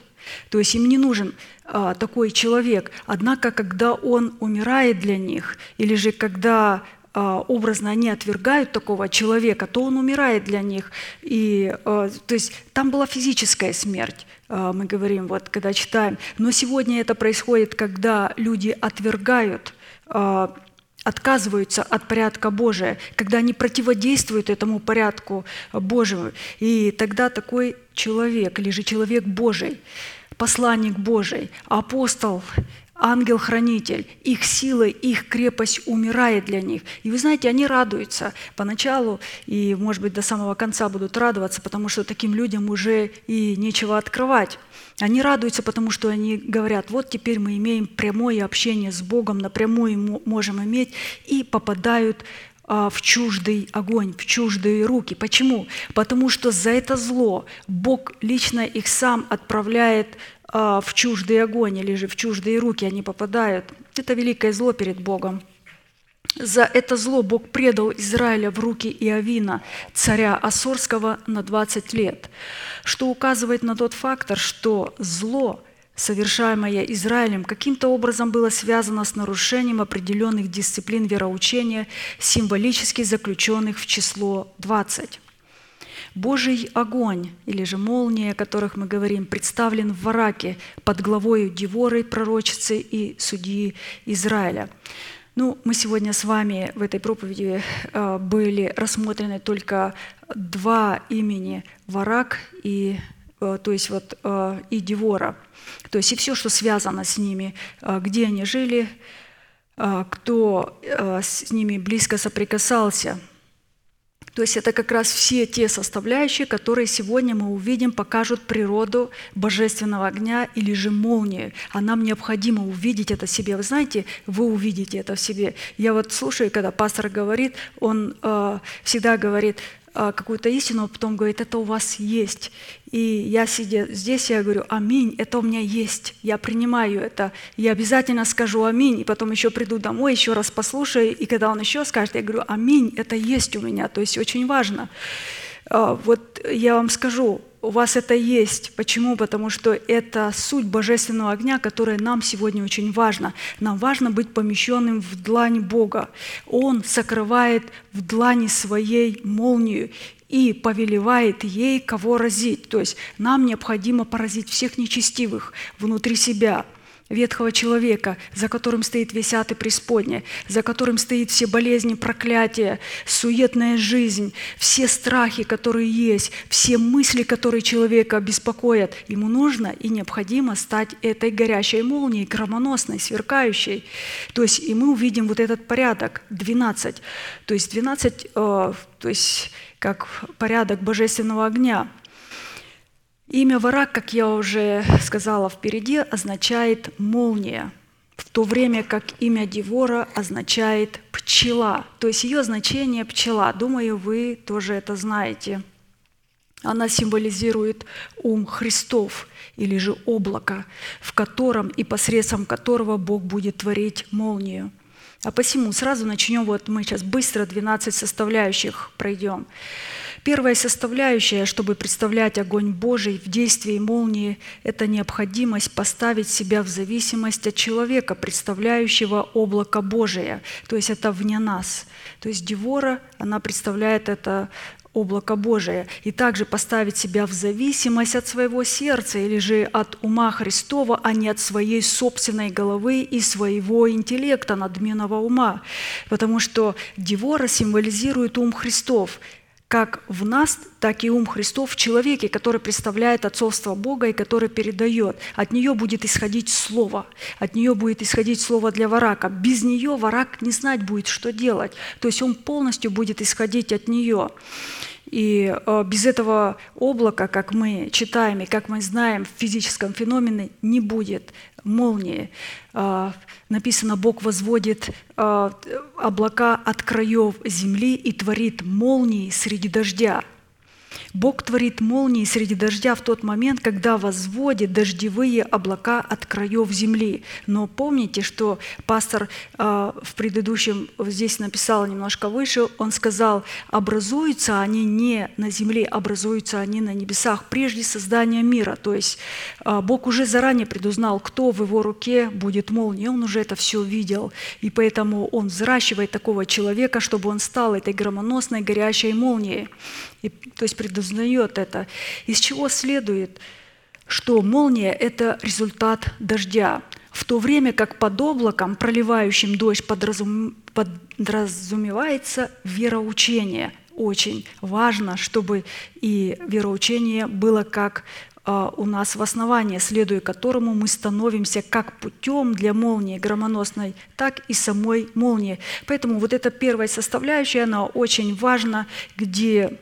То есть им не нужен а, такой человек. Однако, когда он умирает для них, или же когда а, образно они отвергают такого человека, то он умирает для них. И, а, то есть там была физическая смерть, а, мы говорим, вот, когда читаем. Но сегодня это происходит, когда люди отвергают а, отказываются от порядка Божия, когда они противодействуют этому порядку Божьему. И тогда такой человек, или же человек Божий, посланник Божий, апостол, ангел-хранитель, их сила, их крепость умирает для них. И вы знаете, они радуются поначалу, и, может быть, до самого конца будут радоваться, потому что таким людям уже и нечего открывать. Они радуются, потому что они говорят, вот теперь мы имеем прямое общение с Богом, напрямую можем иметь, и попадают а, в чуждый огонь, в чуждые руки. Почему? Потому что за это зло Бог лично их сам отправляет в чуждый огонь или же в чуждые руки они попадают. Это великое зло перед Богом. За это зло Бог предал Израиля в руки Иовина, царя Ассорского, на 20 лет, что указывает на тот фактор, что зло, совершаемое Израилем, каким-то образом было связано с нарушением определенных дисциплин вероучения, символически заключенных в число 20. Божий огонь, или же молния, о которых мы говорим, представлен в Вараке под главою Деворы, пророчицы и судьи Израиля. Ну, мы сегодня с вами в этой проповеди э, были рассмотрены только два имени Варак и э, то есть вот э, и Девора, то есть и все, что связано с ними, где они жили, кто с ними близко соприкасался – то есть это как раз все те составляющие, которые сегодня мы увидим, покажут природу божественного огня или же молнии. А нам необходимо увидеть это себе. Вы знаете, вы увидите это в себе. Я вот слушаю, когда пастор говорит, он э, всегда говорит, какую-то истину, а потом говорит, это у вас есть. И я сидя здесь, я говорю, аминь, это у меня есть, я принимаю это, я обязательно скажу аминь, и потом еще приду домой, еще раз послушаю, и когда он еще скажет, я говорю, аминь, это есть у меня, то есть очень важно. А, вот я вам скажу, у вас это есть. Почему? Потому что это суть божественного огня, которая нам сегодня очень важна. Нам важно быть помещенным в длань Бога. Он сокрывает в длани своей молнию и повелевает ей, кого разить. То есть нам необходимо поразить всех нечестивых внутри себя – ветхого человека, за которым стоит весь ад и преисподня, за которым стоит все болезни, проклятия, суетная жизнь, все страхи, которые есть, все мысли, которые человека беспокоят. Ему нужно и необходимо стать этой горящей молнией, громоносной, сверкающей. То есть и мы увидим вот этот порядок, 12. То есть 12, э, то есть как порядок божественного огня – Имя Варак, как я уже сказала впереди, означает «молния», в то время как имя Девора означает «пчела». То есть ее значение «пчела». Думаю, вы тоже это знаете. Она символизирует ум Христов или же облако, в котором и посредством которого Бог будет творить молнию. А посему сразу начнем, вот мы сейчас быстро 12 составляющих пройдем. Первая составляющая, чтобы представлять огонь Божий в действии молнии, это необходимость поставить себя в зависимость от человека, представляющего облако Божие, то есть это вне нас. То есть Девора, она представляет это облако Божие, и также поставить себя в зависимость от своего сердца или же от ума Христова, а не от своей собственной головы и своего интеллекта, надменного ума. Потому что Девора символизирует ум Христов – как в нас, так и ум Христов в человеке, который представляет отцовство Бога и который передает. От нее будет исходить слово, от нее будет исходить слово для варака. Без нее варак не знать будет, что делать. То есть он полностью будет исходить от нее. И э, без этого облака, как мы читаем и как мы знаем, в физическом феномене не будет молнии. Э, Написано, Бог возводит э, облака от краев земли и творит молнии среди дождя. Бог творит молнии среди дождя в тот момент, когда возводит дождевые облака от краев земли. Но помните, что пастор э, в предыдущем, здесь написал немножко выше, он сказал, образуются они не на земле, образуются они на небесах прежде создания мира. То есть э, Бог уже заранее предузнал, кто в его руке будет молнией, он уже это все видел. И поэтому он взращивает такого человека, чтобы он стал этой громоносной горящей молнией. И, то есть предузнает это. Из чего следует, что молния – это результат дождя. В то время как под облаком, проливающим дождь, подразум... подразумевается вероучение. Очень важно, чтобы и вероучение было как а, у нас в основании, следуя которому мы становимся как путем для молнии громоносной, так и самой молнии. Поэтому вот эта первая составляющая, она очень важна, где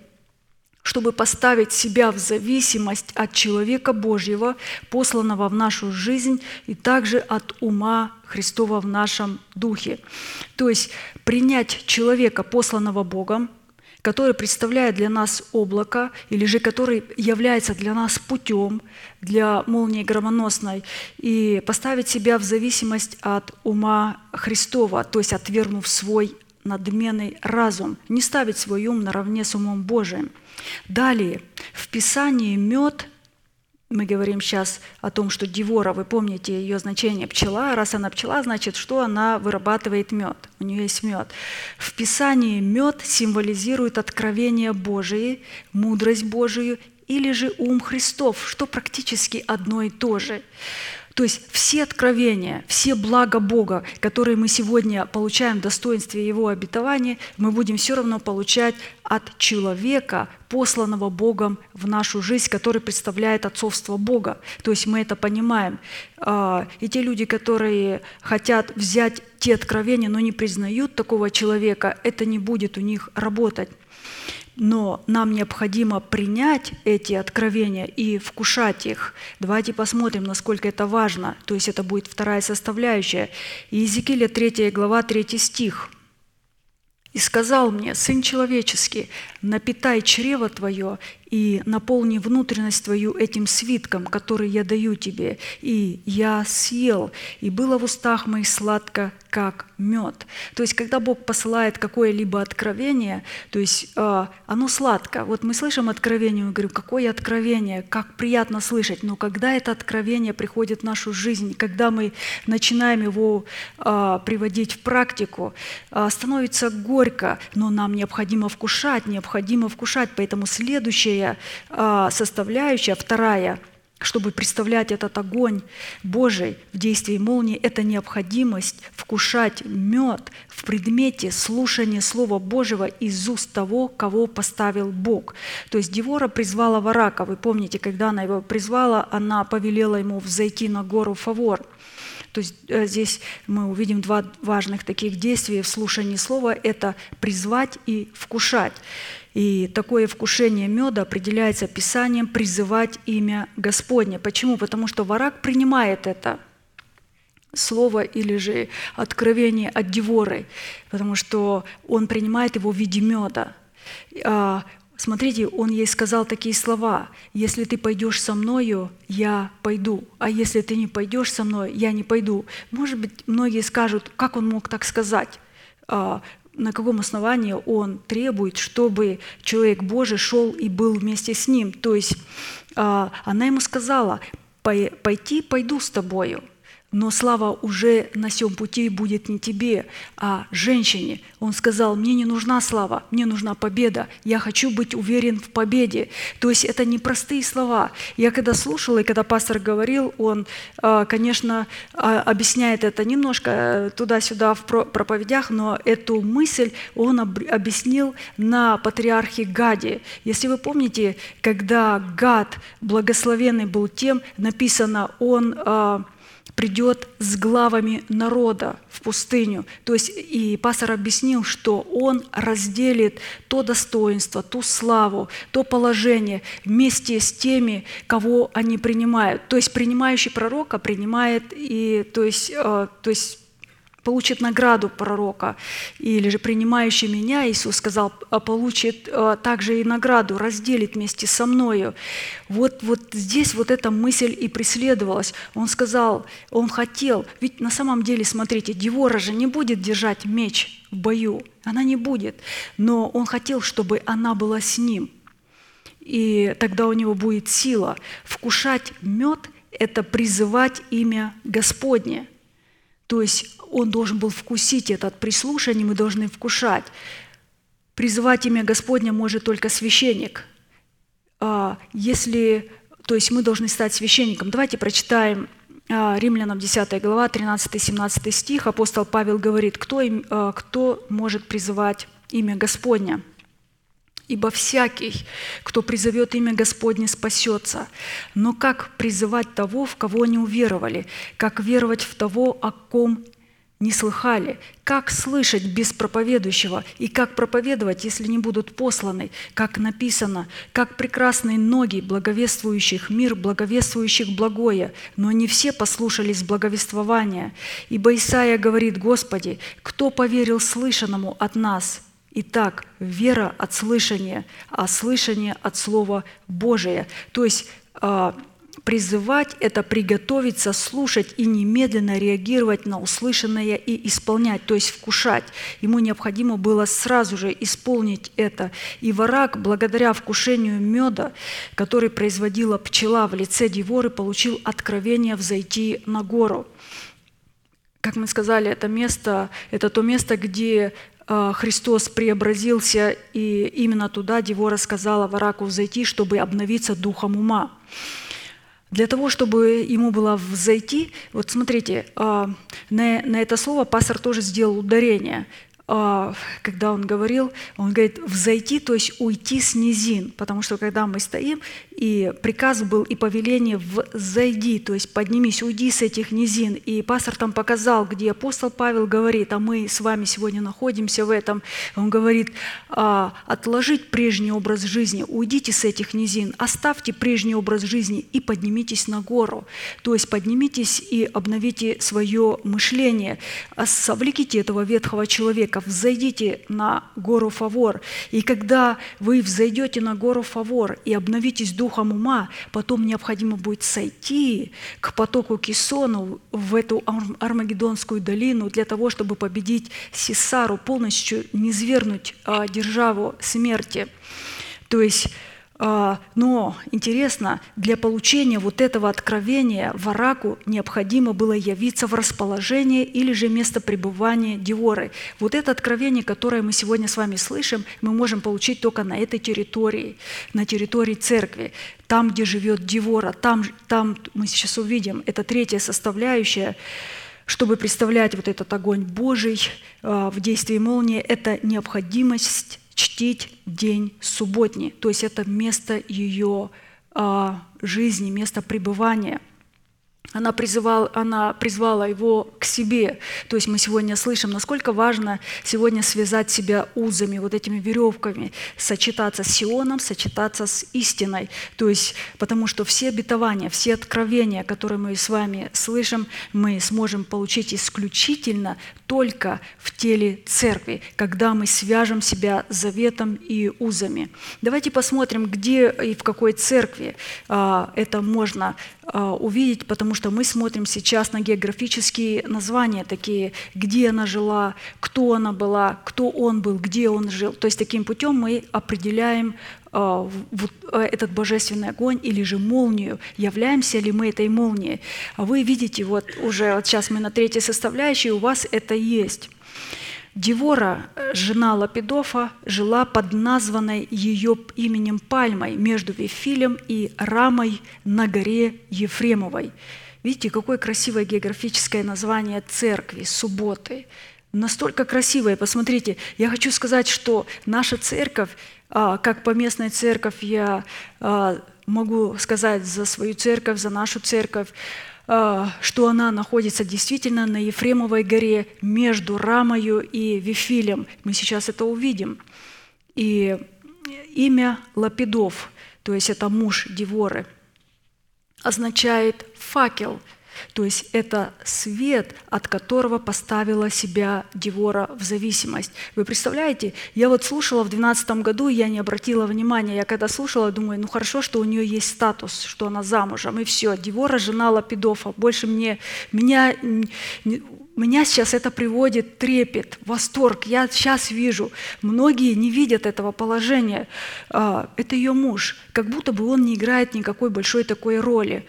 чтобы поставить себя в зависимость от человека Божьего, посланного в нашу жизнь, и также от ума Христова в нашем духе. То есть принять человека, посланного Богом, который представляет для нас облако, или же который является для нас путем для молнии громоносной, и поставить себя в зависимость от ума Христова, то есть отвергнув свой надменный разум, не ставить свой ум наравне с умом Божиим – Далее, в Писании мед, мы говорим сейчас о том, что Девора, вы помните ее значение пчела, раз она пчела, значит, что она вырабатывает мед, у нее есть мед. В Писании мед символизирует откровение Божие, мудрость Божию или же ум Христов, что практически одно и то же. То есть все откровения, все блага Бога, которые мы сегодня получаем в достоинстве Его обетования, мы будем все равно получать от человека, посланного Богом в нашу жизнь, который представляет отцовство Бога. То есть мы это понимаем. А, и те люди, которые хотят взять те откровения, но не признают такого человека, это не будет у них работать но нам необходимо принять эти откровения и вкушать их. Давайте посмотрим, насколько это важно. То есть это будет вторая составляющая. Иезекииля 3 глава 3 стих – и сказал мне, Сын человеческий, напитай чрево твое и наполни внутренность твою этим свитком, который я даю тебе. И я съел, и было в устах моих сладко, как мед. То есть, когда Бог посылает какое-либо откровение, то есть э, оно сладко. Вот мы слышим откровение, мы говорим, какое откровение, как приятно слышать. Но когда это откровение приходит в нашу жизнь, когда мы начинаем его э, приводить в практику, э, становится горько, но нам необходимо вкушать, необходимо вкушать. Поэтому следующее следующая а, составляющая, вторая, чтобы представлять этот огонь Божий в действии молнии, это необходимость вкушать мед в предмете слушания Слова Божьего из уст того, кого поставил Бог. То есть Девора призвала Варака. Вы помните, когда она его призвала, она повелела ему взойти на гору Фавор. То есть э, здесь мы увидим два важных таких действия в слушании слова – это призвать и вкушать. И такое вкушение меда определяется Писанием призывать имя Господне. Почему? Потому что враг принимает это слово или же откровение от Деворы, потому что он принимает его в виде меда. А, смотрите, он ей сказал такие слова. «Если ты пойдешь со мною, я пойду, а если ты не пойдешь со мной, я не пойду». Может быть, многие скажут, как он мог так сказать? На каком основании он требует, чтобы человек Божий шел и был вместе с ним. То есть а, она ему сказала, пойти пойду с тобою, но слава уже на всем пути будет не тебе, а женщине. Он сказал, мне не нужна слава, мне нужна победа. Я хочу быть уверен в победе. То есть это не простые слова. Я когда слушала, и когда пастор говорил, он, а, конечно, а, объясняет это немножко э, туда-сюда в проповедях, но эту мысль он объяснил на патриархе Гаде. Если вы помните, когда Гад благословенный был тем, написано, он придет с главами народа в пустыню. То есть и пастор объяснил, что он разделит то достоинство, ту славу, то положение вместе с теми, кого они принимают. То есть принимающий пророка принимает и, то есть, э, то есть получит награду пророка, или же принимающий меня, Иисус сказал, «А получит а, также и награду, разделит вместе со мною. Вот, вот здесь вот эта мысль и преследовалась. Он сказал, он хотел, ведь на самом деле, смотрите, Девора же не будет держать меч в бою, она не будет, но он хотел, чтобы она была с ним. И тогда у него будет сила. Вкушать мед – это призывать имя Господне – то есть он должен был вкусить это от прислушания, мы должны вкушать. Призывать имя Господня может только священник. А, если, то есть мы должны стать священником. Давайте прочитаем а, Римлянам 10 глава, 13-17 стих. Апостол Павел говорит, кто, а, кто может призывать имя Господня – Ибо всякий, кто призовет имя Господне, спасется. Но как призывать того, в кого не уверовали? Как веровать в того, о ком не слыхали? Как слышать без проповедующего? И как проповедовать, если не будут посланы? Как написано, как прекрасные ноги благовествующих мир, благовествующих благое, но не все послушались благовествования. Ибо Исаия говорит, Господи, кто поверил слышанному от нас – Итак, вера от слышания, а слышание от Слова Божия. То есть а, призывать – это приготовиться, слушать и немедленно реагировать на услышанное и исполнять, то есть вкушать. Ему необходимо было сразу же исполнить это. И варак, благодаря вкушению меда, который производила пчела в лице Деворы, получил откровение взойти на гору. Как мы сказали, это место, это то место, где а, Христос преобразился, и именно туда Девора сказала Вараку взойти, чтобы обновиться духом ума. Для того, чтобы ему было взойти, вот смотрите, а, на, это слово пастор тоже сделал ударение. А, когда он говорил, он говорит «взойти», то есть уйти с низин, потому что когда мы стоим, и приказ был и повеление «взойди», то есть поднимись, уйди с этих низин. И пастор там показал, где апостол Павел говорит, а мы с вами сегодня находимся в этом, он говорит «А, «отложить прежний образ жизни, уйдите с этих низин, оставьте прежний образ жизни и поднимитесь на гору». То есть поднимитесь и обновите свое мышление, совлеките этого ветхого человека, человека, взойдите на гору Фавор. И когда вы взойдете на гору Фавор и обновитесь духом ума, потом необходимо будет сойти к потоку Кисону в эту Армагеддонскую долину для того, чтобы победить Сесару, полностью низвергнуть а, державу смерти. То есть но интересно, для получения вот этого откровения Вараку необходимо было явиться в расположение или же место пребывания Диоры. Вот это откровение, которое мы сегодня с вами слышим, мы можем получить только на этой территории, на территории церкви, там, где живет Девора, там, там мы сейчас увидим, это третья составляющая, чтобы представлять вот этот огонь Божий а, в действии молнии, это необходимость чтить день субботний, то есть это место ее а, жизни, место пребывания – она, призывала, она призвала его к себе. То есть мы сегодня слышим, насколько важно сегодня связать себя узами, вот этими веревками, сочетаться с Сионом, сочетаться с истиной. То есть, потому что все обетования, все откровения, которые мы с вами слышим, мы сможем получить исключительно только в теле церкви, когда мы свяжем себя заветом и узами. Давайте посмотрим, где и в какой церкви а, это можно а, увидеть, потому что мы смотрим сейчас на географические названия такие, где она жила, кто она была, кто он был, где он жил. То есть таким путем мы определяем вот а, этот божественный огонь или же молнию, являемся ли мы этой молнией. Вы видите, вот уже вот сейчас мы на третьей составляющей, у вас это есть. Девора, э, жена Лапидофа, жила под названной ее именем Пальмой между Вифилем и Рамой на горе Ефремовой. Видите, какое красивое географическое название церкви, субботы. Настолько красивое. Посмотрите, я хочу сказать, что наша церковь, а, как поместная церковь, я а, могу сказать за свою церковь, за нашу церковь, а, что она находится действительно на Ефремовой горе между Рамою и Вифилем. Мы сейчас это увидим. И имя Лапидов, то есть это муж Деворы, означает факел – то есть это свет, от которого поставила себя Девора в зависимость. Вы представляете, я вот слушала в 12 году, я не обратила внимания, я когда слушала, думаю, ну хорошо, что у нее есть статус, что она замужем, и все, Девора жена Лапидофа, больше мне, меня, меня сейчас это приводит трепет, восторг. Я сейчас вижу, многие не видят этого положения. А, это ее муж, как будто бы он не играет никакой большой такой роли.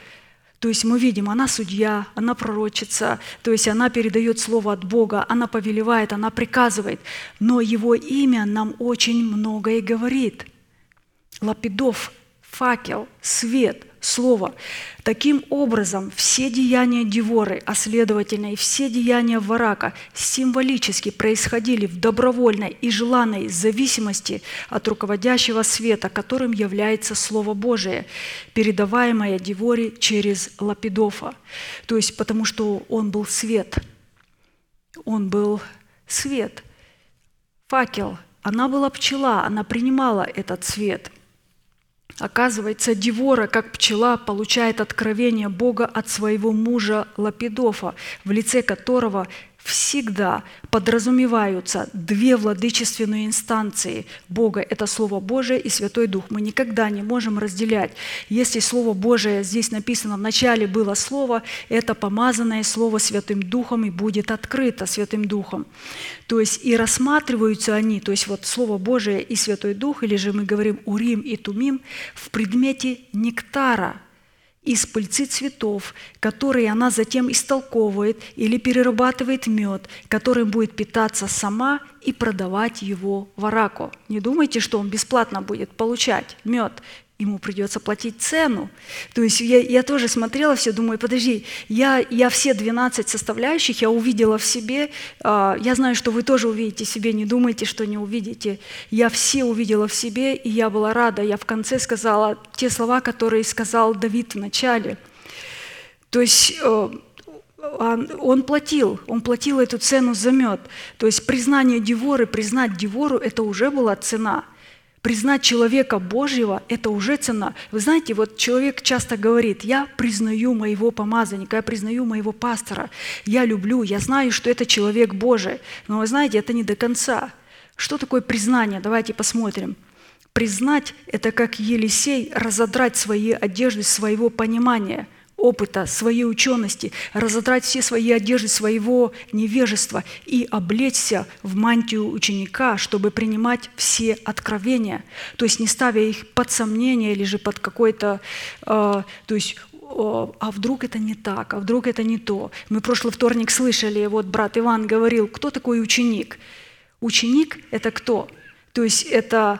То есть мы видим, она судья, она пророчица, то есть она передает слово от Бога, она повелевает, она приказывает. Но его имя нам очень многое говорит. Лапидов, факел, свет, слово. Таким образом, все деяния Деворы, а следовательно и все деяния Варака символически происходили в добровольной и желанной зависимости от руководящего света, которым является Слово Божие, передаваемое Деворе через Лапидофа. То есть потому что он был свет, он был свет, факел, она была пчела, она принимала этот свет – Оказывается, Девора, как пчела, получает откровение Бога от своего мужа Лапидофа, в лице которого всегда подразумеваются две владычественные инстанции Бога. Это Слово Божие и Святой Дух. Мы никогда не можем разделять. Если Слово Божие здесь написано, в начале было Слово, это помазанное Слово Святым Духом и будет открыто Святым Духом. То есть и рассматриваются они, то есть вот Слово Божие и Святой Дух, или же мы говорим Урим и Тумим, в предмете нектара – из пыльцы цветов, которые она затем истолковывает или перерабатывает мед, которым будет питаться сама и продавать его в Араку. Не думайте, что он бесплатно будет получать мед ему придется платить цену. То есть я, я тоже смотрела все, думаю, подожди, я, я все 12 составляющих я увидела в себе, э, я знаю, что вы тоже увидите в себе, не думайте, что не увидите. Я все увидела в себе, и я была рада. Я в конце сказала те слова, которые сказал Давид в начале. То есть э, он платил, он платил эту цену за мед. То есть признание Деворы, признать Девору – это уже была цена – Признать человека Божьего – это уже цена. Вы знаете, вот человек часто говорит, я признаю моего помазанника, я признаю моего пастора, я люблю, я знаю, что это человек Божий. Но вы знаете, это не до конца. Что такое признание? Давайте посмотрим. Признать – это как Елисей разодрать свои одежды своего понимания – опыта, своей учености, разодрать все свои одежды своего невежества и облечься в мантию ученика, чтобы принимать все откровения, то есть не ставя их под сомнение или же под какой-то, э, то есть а вдруг это не так, а вдруг это не то. Мы прошлый вторник слышали, вот брат Иван говорил, кто такой ученик? Ученик – это кто? То есть это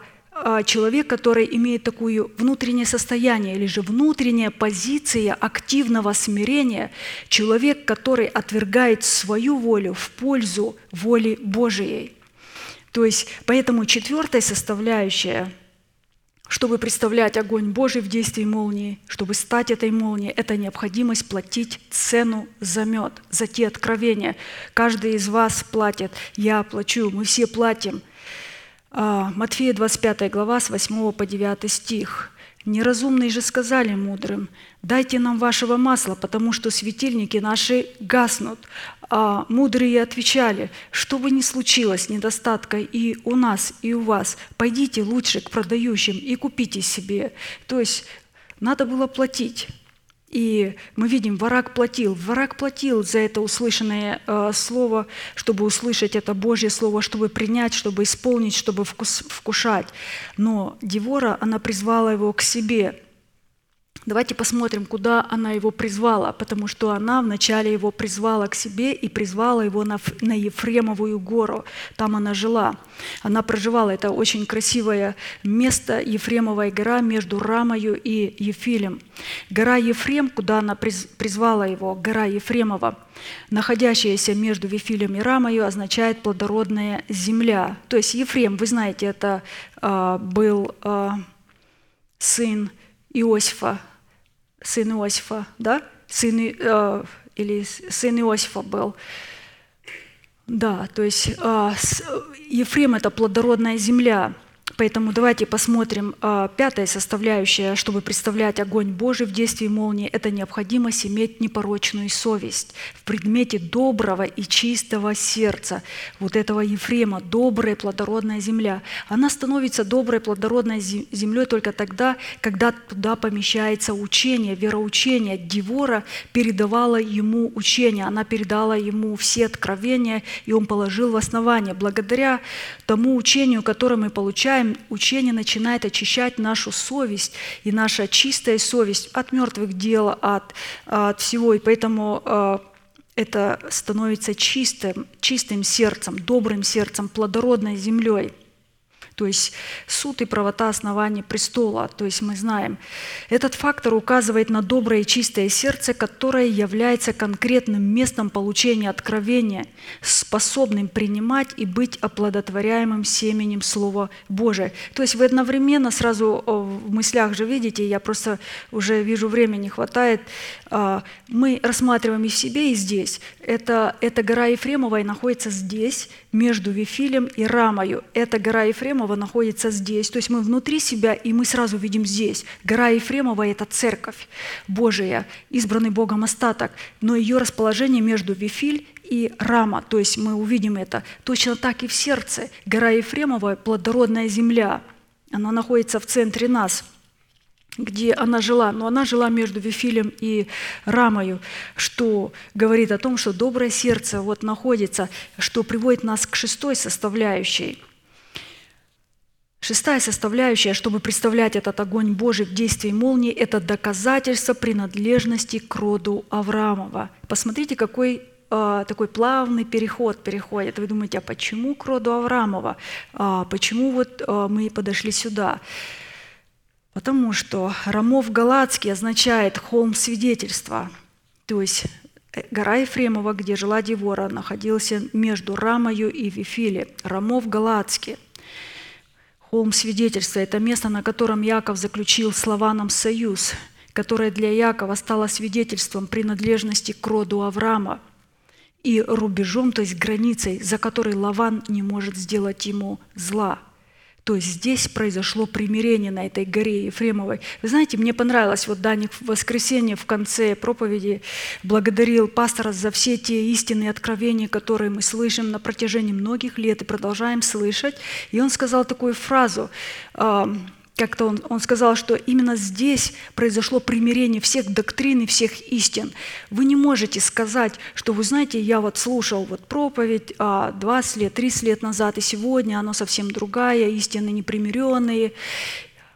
человек, который имеет такое внутреннее состояние или же внутренняя позиция активного смирения, человек, который отвергает свою волю в пользу воли Божией. То есть, поэтому четвертая составляющая, чтобы представлять огонь Божий в действии молнии, чтобы стать этой молнией, это необходимость платить цену за мед, за те откровения. Каждый из вас платит, я плачу, мы все платим – а, Матфея 25 глава с 8 по 9 стих. «Неразумные же сказали мудрым, дайте нам вашего масла, потому что светильники наши гаснут». А мудрые отвечали, что бы ни случилось недостатка и у нас, и у вас, пойдите лучше к продающим и купите себе. То есть надо было платить. И мы видим, враг платил. Враг платил за это услышанное э, слово, чтобы услышать это Божье слово, чтобы принять, чтобы исполнить, чтобы вкус, вкушать. Но Девора, она призвала его к себе – Давайте посмотрим, куда она его призвала, потому что она вначале его призвала к себе и призвала его на, на Ефремовую гору. Там она жила. Она проживала. Это очень красивое место, Ефремовая гора между Рамою и Ефилем. Гора Ефрем, куда она призвала его, гора Ефремова, находящаяся между Вифилем и Рамою, означает плодородная земля. То есть Ефрем, вы знаете, это э, был э, сын Иосифа, сын Иосифа, да? сын, э, или сын Иосифа был. Да, то есть а, с- Ефрем – это плодородная земля. Поэтому давайте посмотрим а, пятая составляющая, чтобы представлять огонь Божий в действии молнии. Это необходимость иметь непорочную совесть в предмете доброго и чистого сердца. Вот этого Ефрема, добрая плодородная земля. Она становится доброй плодородной зе- землей только тогда, когда туда помещается учение, вероучение. Девора передавала ему учение, она передала ему все откровения, и он положил в основание. Благодаря тому учению, которое мы получаем, учение начинает очищать нашу совесть, и наша чистая совесть от мертвых дел, от, от всего. И поэтому э, это становится чистым, чистым сердцем, добрым сердцем, плодородной землей. То есть суд и правота основания престола. То есть мы знаем, этот фактор указывает на доброе и чистое сердце, которое является конкретным местом получения откровения, способным принимать и быть оплодотворяемым семенем Слова Божия. То есть вы одновременно сразу о, в мыслях же видите, я просто уже вижу, времени не хватает, а, мы рассматриваем и в себе, и здесь. Это, эта гора Ефремова и находится здесь, между Вифилем и Рамою. Эта гора Ефремова находится здесь. То есть мы внутри себя, и мы сразу видим здесь. Гора Ефремова – это церковь Божия, избранный Богом остаток. Но ее расположение между Вифиль и Рама, то есть мы увидим это. Точно так и в сердце. Гора Ефремова – плодородная земля. Она находится в центре нас – где она жила, но она жила между Вифилем и Рамою, что говорит о том, что доброе сердце вот находится, что приводит нас к шестой составляющей. Шестая составляющая, чтобы представлять этот огонь Божий в действии молнии, это доказательство принадлежности к роду Авраамова. Посмотрите, какой э, такой плавный переход переходит. Вы думаете, а почему к роду Авраамова? А почему вот э, мы подошли сюда? Потому что Рамов Галацкий означает холм свидетельства. То есть э, гора Ефремова, где жила Девора, находилась между Рамою и Вифиле. Рамов Галацкий. Холм свидетельства – это место, на котором Яков заключил с Лаваном союз, которое для Якова стало свидетельством принадлежности к роду Авраама и рубежом, то есть границей, за которой Лаван не может сделать ему зла – то есть здесь произошло примирение на этой горе Ефремовой. Вы знаете, мне понравилось, вот Даник в воскресенье в конце проповеди благодарил пастора за все те истинные откровения, которые мы слышим на протяжении многих лет и продолжаем слышать. И он сказал такую фразу, как-то он, он сказал, что именно здесь произошло примирение всех доктрин и всех истин. Вы не можете сказать, что вы знаете, я вот слушал вот проповедь а, 20 лет, 30 лет назад, и сегодня оно совсем другая, истины непримиренные.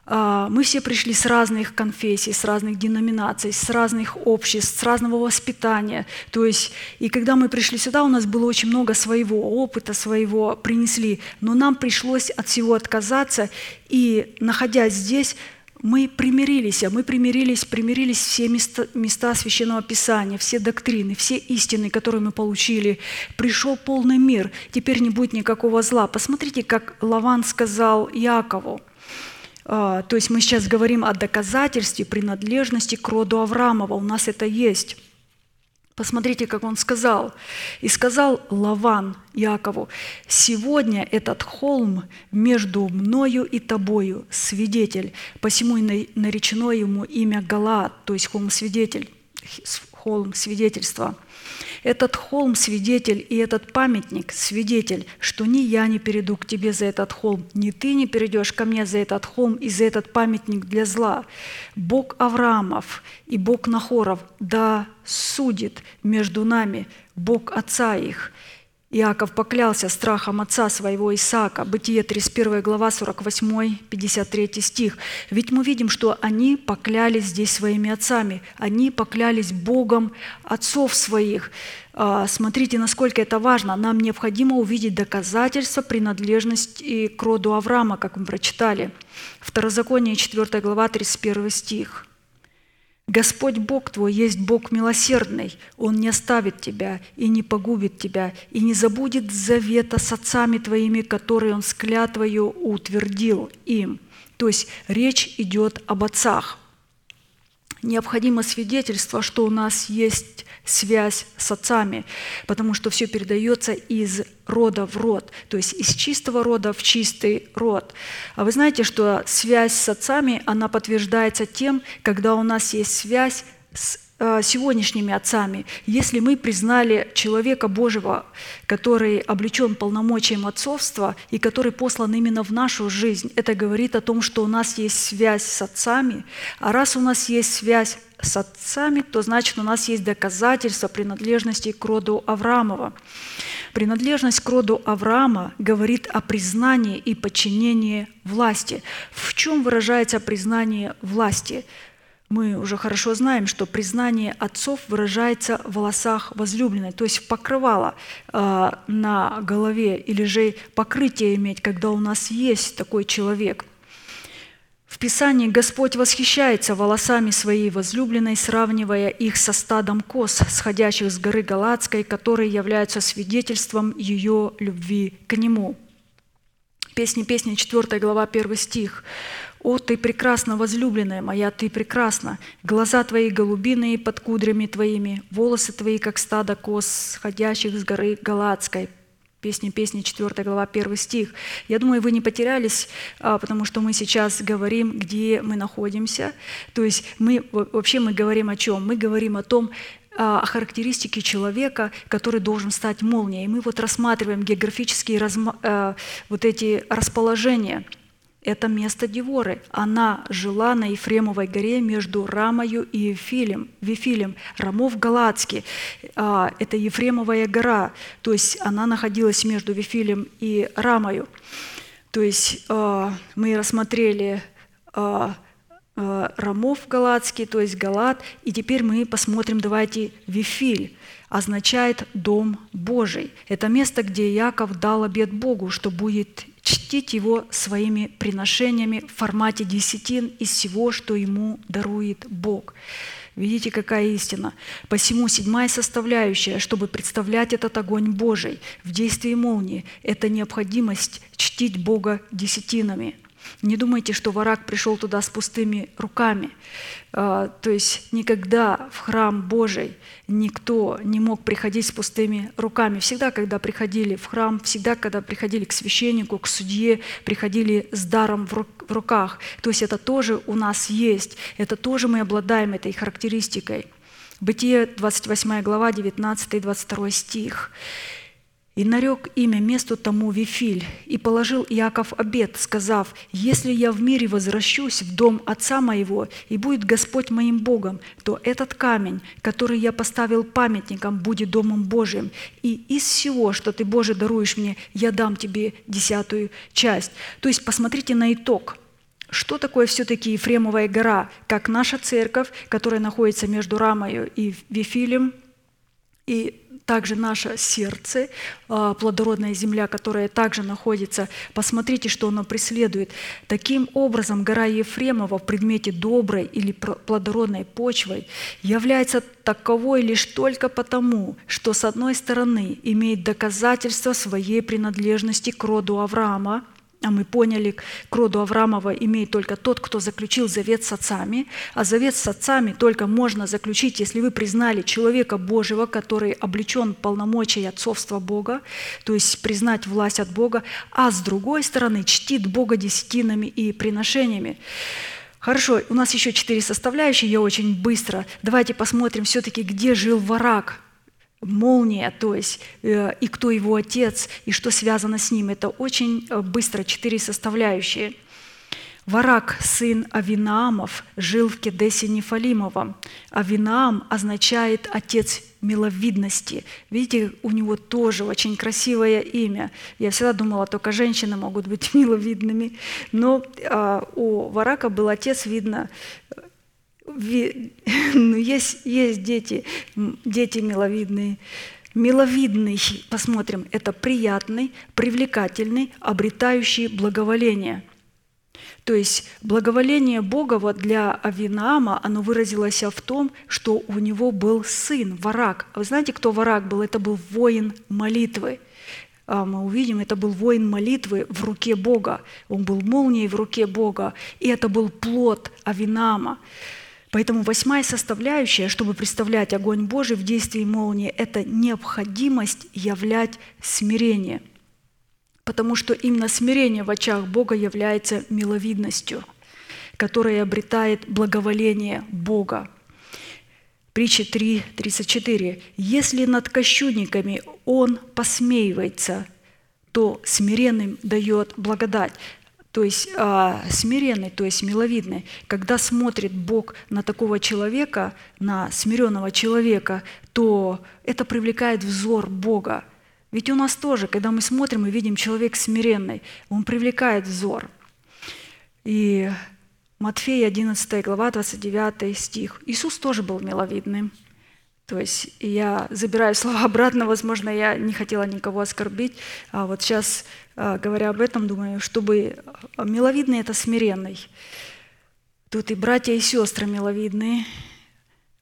А, Мы все пришли с разных конфессий, с разных деноминаций, с разных обществ, с разного воспитания. То есть, и когда мы пришли сюда, у нас было очень много своего опыта, своего принесли, но нам пришлось от всего отказаться, и находясь здесь, мы примирились, а мы примирились, примирились все места, места Священного Писания, все доктрины, все истины, которые мы получили. Пришел полный мир, теперь не будет никакого зла. Посмотрите, как Лаван сказал Якову – то есть мы сейчас говорим о доказательстве принадлежности к роду Авраамова. У нас это есть. Посмотрите, как он сказал. «И сказал Лаван Якову, «Сегодня этот холм между мною и тобою, свидетель, посему и наречено ему имя Галаат, то есть холм свидетель, холм свидетельства. Этот холм – свидетель, и этот памятник – свидетель, что ни я не перейду к тебе за этот холм, ни ты не перейдешь ко мне за этот холм и за этот памятник для зла. Бог Авраамов и Бог Нахоров да судит между нами, Бог отца их, Иаков поклялся страхом отца своего Исаака. Бытие 31 глава 48, 53 стих. Ведь мы видим, что они поклялись здесь своими отцами. Они поклялись Богом отцов своих. А, смотрите, насколько это важно. Нам необходимо увидеть доказательства принадлежности к роду Авраама, как мы прочитали. Второзаконие 4 глава 31 стих. Господь Бог твой есть Бог милосердный, Он не оставит тебя и не погубит тебя, и не забудет завета с отцами твоими, которые Он с клятвою утвердил им. То есть речь идет об отцах. Необходимо свидетельство, что у нас есть связь с отцами, потому что все передается из рода в род, то есть из чистого рода в чистый род. А вы знаете, что связь с отцами, она подтверждается тем, когда у нас есть связь с сегодняшними отцами. Если мы признали человека Божьего, который облечен полномочием отцовства и который послан именно в нашу жизнь, это говорит о том, что у нас есть связь с отцами, а раз у нас есть связь с отцами, то значит у нас есть доказательства принадлежности к роду Авраамова. Принадлежность к роду Авраама говорит о признании и подчинении власти. В чем выражается признание власти? Мы уже хорошо знаем, что признание отцов выражается в волосах возлюбленной, то есть в покрывало э, на голове или же покрытие иметь, когда у нас есть такой человек – в Писании Господь восхищается волосами своей возлюбленной, сравнивая их со стадом коз, сходящих с горы Галатской, которые являются свидетельством ее любви к Нему. Песни песни 4 глава 1 стих. «О, ты прекрасна, возлюбленная моя, ты прекрасна! Глаза твои голубиные под кудрями твоими, волосы твои, как стадо коз, сходящих с горы Галатской». Песни, песни, 4 глава, 1 стих. Я думаю, вы не потерялись, а, потому что мы сейчас говорим, где мы находимся. То есть мы, вообще мы говорим о чем? Мы говорим о том, а, о характеристике человека, который должен стать молнией. Мы вот рассматриваем географические разма, э, вот эти расположения – это место Деворы. Она жила на Ефремовой горе между Рамою и Вифилем. Вифилем. Рамов Галацкий. А, это Ефремовая гора. То есть она находилась между Вифилем и Рамою. То есть а, мы рассмотрели а, Рамов Галацкий, то есть Галат. И теперь мы посмотрим, давайте, Вифиль означает «дом Божий». Это место, где Яков дал обет Богу, что будет чтить Его своими приношениями в формате десятин из всего, что Ему дарует Бог. Видите, какая истина. Посему седьмая составляющая, чтобы представлять этот огонь Божий в действии молнии, это необходимость чтить Бога десятинами – не думайте, что враг пришел туда с пустыми руками. А, то есть никогда в храм Божий никто не мог приходить с пустыми руками. Всегда, когда приходили в храм, всегда, когда приходили к священнику, к судье, приходили с даром в руках. То есть это тоже у нас есть, это тоже мы обладаем этой характеристикой. Бытие 28 глава, 19 и 22 стих. И нарек имя месту тому Вифиль, и положил Иаков обед, сказав, «Если я в мире возвращусь в дом отца моего, и будет Господь моим Богом, то этот камень, который я поставил памятником, будет домом Божиим, и из всего, что ты, Боже, даруешь мне, я дам тебе десятую часть». То есть посмотрите на итог – что такое все-таки Ефремовая гора, как наша церковь, которая находится между Рамою и Вифилем, и также наше сердце, а, плодородная земля, которая также находится. Посмотрите, что оно преследует. Таким образом, гора Ефремова в предмете доброй или плодородной почвой является таковой лишь только потому, что с одной стороны имеет доказательство своей принадлежности к роду Авраама – а мы поняли, к роду Авраамова имеет только тот, кто заключил завет с отцами. А завет с отцами только можно заключить, если вы признали человека Божьего, который облечен полномочий отцовства Бога, то есть признать власть от Бога, а с другой стороны чтит Бога десятинами и приношениями. Хорошо, у нас еще четыре составляющие, я очень быстро. Давайте посмотрим все-таки, где жил Варак молния, то есть э, и кто его отец, и что связано с ним. Это очень э, быстро, четыре составляющие. Варак, сын Авинаамов, жил в Кедесе Нефалимовом. Авинаам означает «отец миловидности». Видите, у него тоже очень красивое имя. Я всегда думала, только женщины могут быть миловидными. Но а, у Варака был отец, видно, ну, есть, есть дети, дети миловидные. Миловидный, посмотрим, это приятный, привлекательный, обретающий благоволение. То есть благоволение Бога вот для Авинаама, оно выразилось в том, что у него был сын, варак. Вы знаете, кто варак был? Это был воин молитвы. А, мы увидим, это был воин молитвы в руке Бога. Он был молнией в руке Бога. И это был плод Авинаама. Поэтому восьмая составляющая, чтобы представлять огонь Божий в действии молнии, это необходимость являть смирение. Потому что именно смирение в очах Бога является миловидностью, которая обретает благоволение Бога. Притча 3, 34. «Если над кощунниками он посмеивается, то смиренным дает благодать». То есть а, смиренный, то есть миловидный. Когда смотрит Бог на такого человека, на смиренного человека, то это привлекает взор Бога. Ведь у нас тоже, когда мы смотрим и видим человек смиренный, он привлекает взор. И Матфея 11 глава, 29 стих. Иисус тоже был миловидным. То есть я забираю слова обратно, возможно, я не хотела никого оскорбить, а вот сейчас, а, говоря об этом, думаю, чтобы а, миловидный – это смиренный. Тут и братья, и сестры миловидные –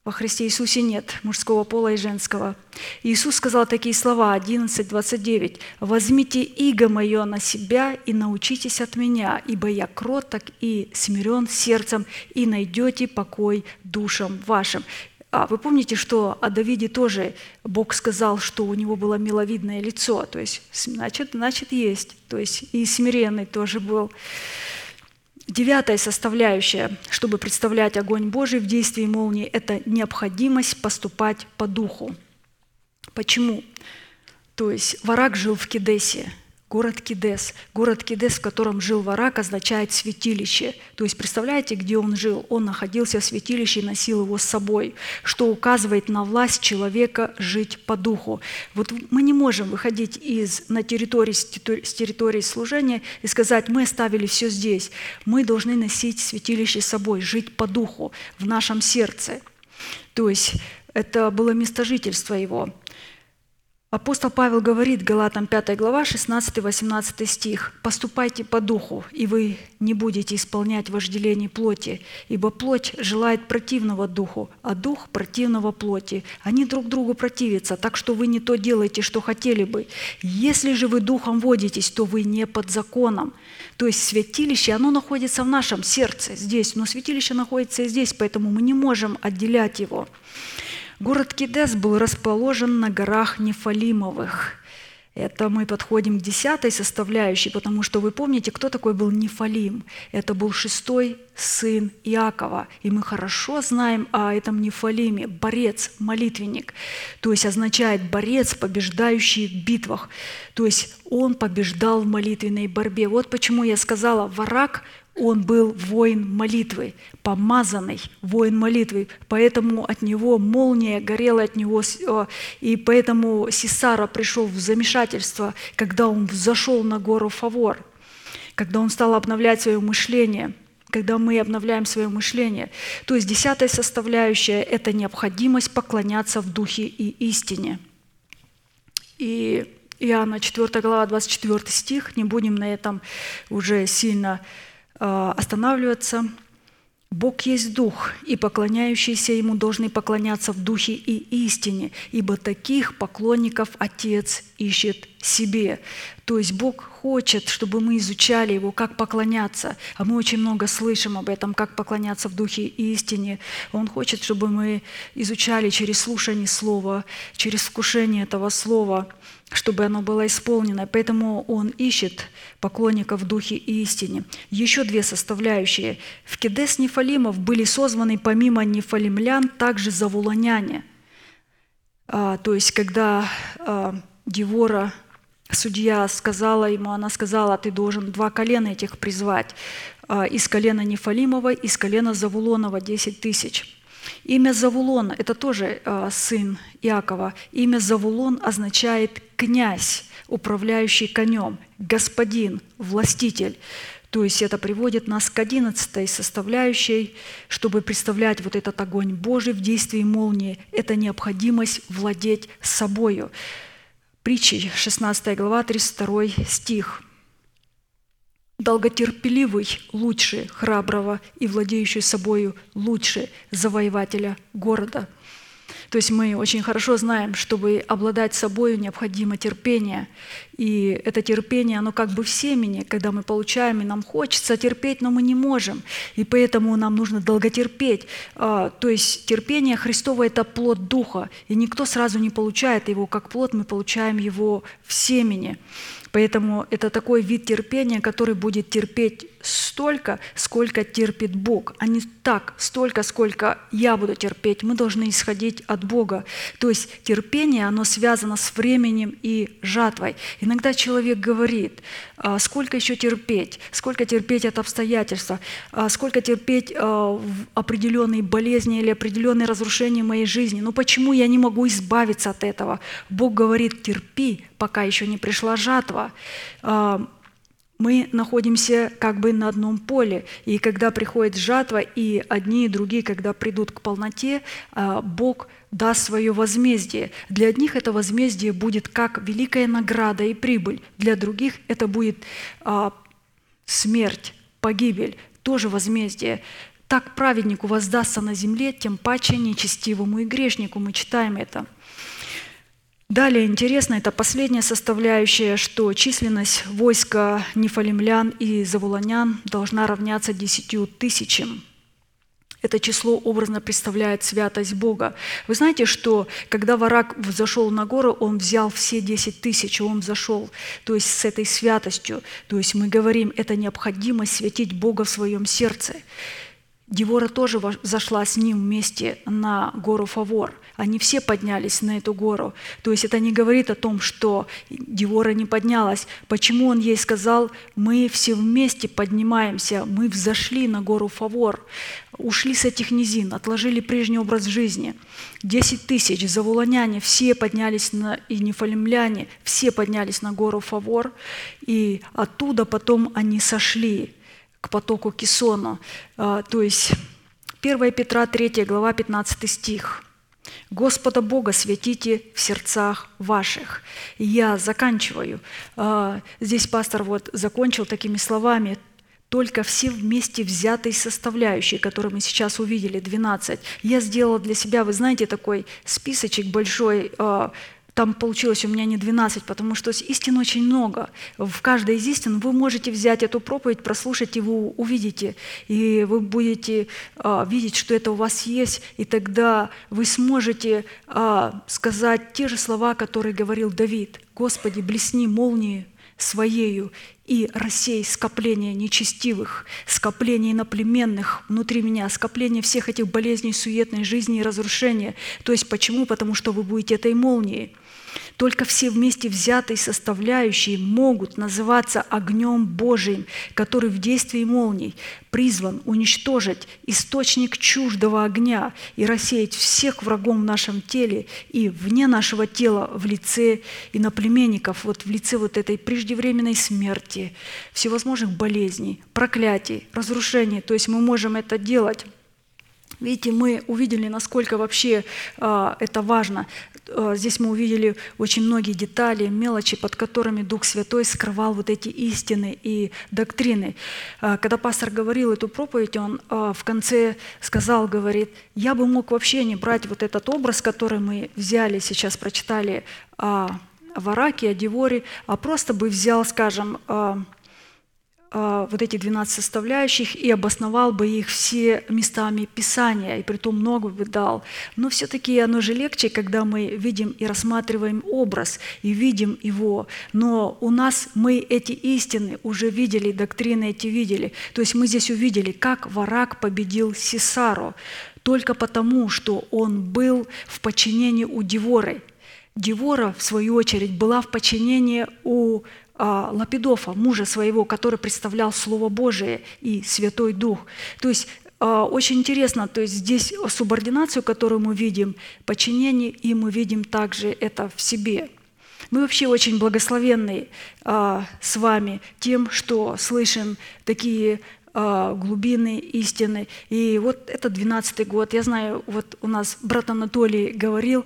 во Христе Иисусе нет мужского пола и женского. Иисус сказал такие слова, 11:29. «Возьмите иго мое на себя и научитесь от меня, ибо я кроток и смирен сердцем, и найдете покой душам вашим». А вы помните, что о Давиде тоже Бог сказал, что у него было миловидное лицо, то есть, значит, значит есть, то есть и смиренный тоже был. Девятая составляющая, чтобы представлять огонь Божий в действии молнии, это необходимость поступать по духу. Почему? То есть Варак жил в Кедесе – Город Кидес. Город Кидес, в котором жил Варак, означает святилище. То есть представляете, где он жил? Он находился в святилище и носил его с собой, что указывает на власть человека жить по духу. Вот мы не можем выходить из, на территории, с территории служения и сказать, мы оставили все здесь. Мы должны носить святилище с собой, жить по духу в нашем сердце. То есть это было место жительства его. Апостол Павел говорит, Галатам 5 глава, 16-18 стих, «Поступайте по духу, и вы не будете исполнять вожделение плоти, ибо плоть желает противного духу, а дух противного плоти. Они друг другу противятся, так что вы не то делаете, что хотели бы. Если же вы духом водитесь, то вы не под законом». То есть святилище, оно находится в нашем сердце здесь, но святилище находится и здесь, поэтому мы не можем отделять его. Город Кидес был расположен на горах Нефалимовых. Это мы подходим к десятой составляющей, потому что вы помните, кто такой был Нефалим. Это был шестой сын Иакова. И мы хорошо знаем о этом Нефалиме, борец, молитвенник. То есть означает борец, побеждающий в битвах. То есть он побеждал в молитвенной борьбе. Вот почему я сказала, враг он был воин молитвы, помазанный воин молитвы, поэтому от него молния горела от него, и поэтому Сесара пришел в замешательство, когда он взошел на гору Фавор, когда он стал обновлять свое мышление, когда мы обновляем свое мышление. То есть десятая составляющая – это необходимость поклоняться в духе и истине. И Иоанна 4 глава, 24 стих, не будем на этом уже сильно Э, останавливаться. Бог есть Дух, и поклоняющиеся Ему должны поклоняться в Духе и истине, ибо таких поклонников Отец ищет себе. То есть Бог хочет, чтобы мы изучали Его, как поклоняться. А мы очень много слышим об этом, как поклоняться в Духе и истине. Он хочет, чтобы мы изучали через слушание Слова, через вкушение этого Слова – чтобы оно было исполнено. Поэтому он ищет поклонников в духе и истине. Еще две составляющие. В Кедес Нефалимов были созваны помимо нефалимлян также завулоняне. А, то есть, когда а, Девора, судья, сказала ему, она сказала, ты должен два колена этих призвать. А, из колена Нефалимова, из колена Завулонова 10 тысяч. Имя Завулон – это тоже э, сын Иакова. Имя Завулон означает «князь», управляющий конем, господин, властитель. То есть это приводит нас к одиннадцатой составляющей, чтобы представлять вот этот огонь Божий в действии молнии. Это необходимость владеть собою. Притчи, 16 глава, 32 стих – долготерпеливый лучше храброго и владеющий собою лучше завоевателя города. То есть мы очень хорошо знаем, чтобы обладать собой, необходимо терпение. И это терпение, оно как бы в семени, когда мы получаем, и нам хочется терпеть, но мы не можем. И поэтому нам нужно долготерпеть. А, То есть терпение Христово – это плод Духа. И никто сразу не получает его как плод, мы получаем его в семени. Поэтому это такой вид терпения, который будет терпеть столько, сколько терпит Бог, а не так, столько, сколько я буду терпеть. Мы должны исходить от Бога. То есть терпение, оно связано с временем и жатвой. Иногда человек говорит, «А сколько еще терпеть, сколько терпеть от обстоятельства, А сколько терпеть а, определенные болезни или определенные разрушения моей жизни. Ну почему я не могу избавиться от этого? Бог говорит, терпи, пока еще не пришла жатва. Мы находимся как бы на одном поле, и когда приходит жатва, и одни и другие, когда придут к полноте, Бог даст свое возмездие. Для одних это возмездие будет как великая награда и прибыль, для других это будет а, смерть, погибель, тоже возмездие. Так праведнику воздастся на земле, тем паче нечестивому и грешнику. Мы читаем это. Далее интересно, это последняя составляющая, что численность войска нефалимлян и завулонян должна равняться десятью тысячам. Это число образно представляет святость Бога. Вы знаете, что когда Варак взошел на гору, он взял все 10 тысяч, и он взошел, то есть с этой святостью. То есть мы говорим, это необходимость святить Бога в своем сердце. Девора тоже зашла с ним вместе на гору Фавор. Они все поднялись на эту гору. То есть это не говорит о том, что Девора не поднялась. Почему он ей сказал, мы все вместе поднимаемся, мы взошли на гору Фавор, ушли с этих низин, отложили прежний образ жизни. Десять тысяч завулоняне, все поднялись, на, и нефалимляне, все поднялись на гору Фавор, и оттуда потом они сошли к потоку Кисону. А, То есть 1 Петра 3 глава 15 стих. Господа Бога святите в сердцах ваших. Я заканчиваю. А, Здесь пастор вот закончил такими словами. Только все вместе взятые составляющие, которые мы сейчас увидели, 12. Я сделала для себя, вы знаете, такой списочек большой, а, там получилось у меня не 12, потому что истин очень много. В каждой из истин вы можете взять эту проповедь, прослушать, и вы увидите. И вы будете а, видеть, что это у вас есть, и тогда вы сможете а, сказать те же слова, которые говорил Давид. «Господи, блесни молнии своею и рассей скопление нечестивых, скопление иноплеменных внутри меня, скопление всех этих болезней, суетной жизни и разрушения. То есть почему? Потому что вы будете этой молнией. Только все вместе взятые составляющие могут называться огнем Божиим, который в действии молний призван уничтожить источник чуждого огня и рассеять всех врагов в нашем теле и вне нашего тела в лице иноплеменников, вот в лице вот этой преждевременной смерти, всевозможных болезней, проклятий, разрушений. То есть мы можем это делать Видите, мы увидели, насколько вообще а, это важно. А, здесь мы увидели очень многие детали, мелочи, под которыми Дух Святой скрывал вот эти истины и доктрины. А, когда пастор говорил эту проповедь, он а, в конце сказал, говорит, я бы мог вообще не брать вот этот образ, который мы взяли, сейчас прочитали о Вараке, о Деворе, а просто бы взял, скажем, а, вот эти 12 составляющих и обосновал бы их все местами Писания, и при том много бы дал. Но все-таки оно же легче, когда мы видим и рассматриваем образ, и видим его. Но у нас мы эти истины уже видели, доктрины эти видели. То есть мы здесь увидели, как Варак победил Сесару, только потому, что он был в подчинении у Деворы. Девора, в свою очередь, была в подчинении у а, Лапидофа, мужа своего, который представлял Слово Божие и Святой Дух. То есть а, очень интересно, то есть здесь субординацию, которую мы видим, подчинение, и мы видим также это в себе. Мы вообще очень благословенны а, с вами тем, что слышим такие а, глубины истины. И вот это 12 год. Я знаю, вот у нас брат Анатолий говорил,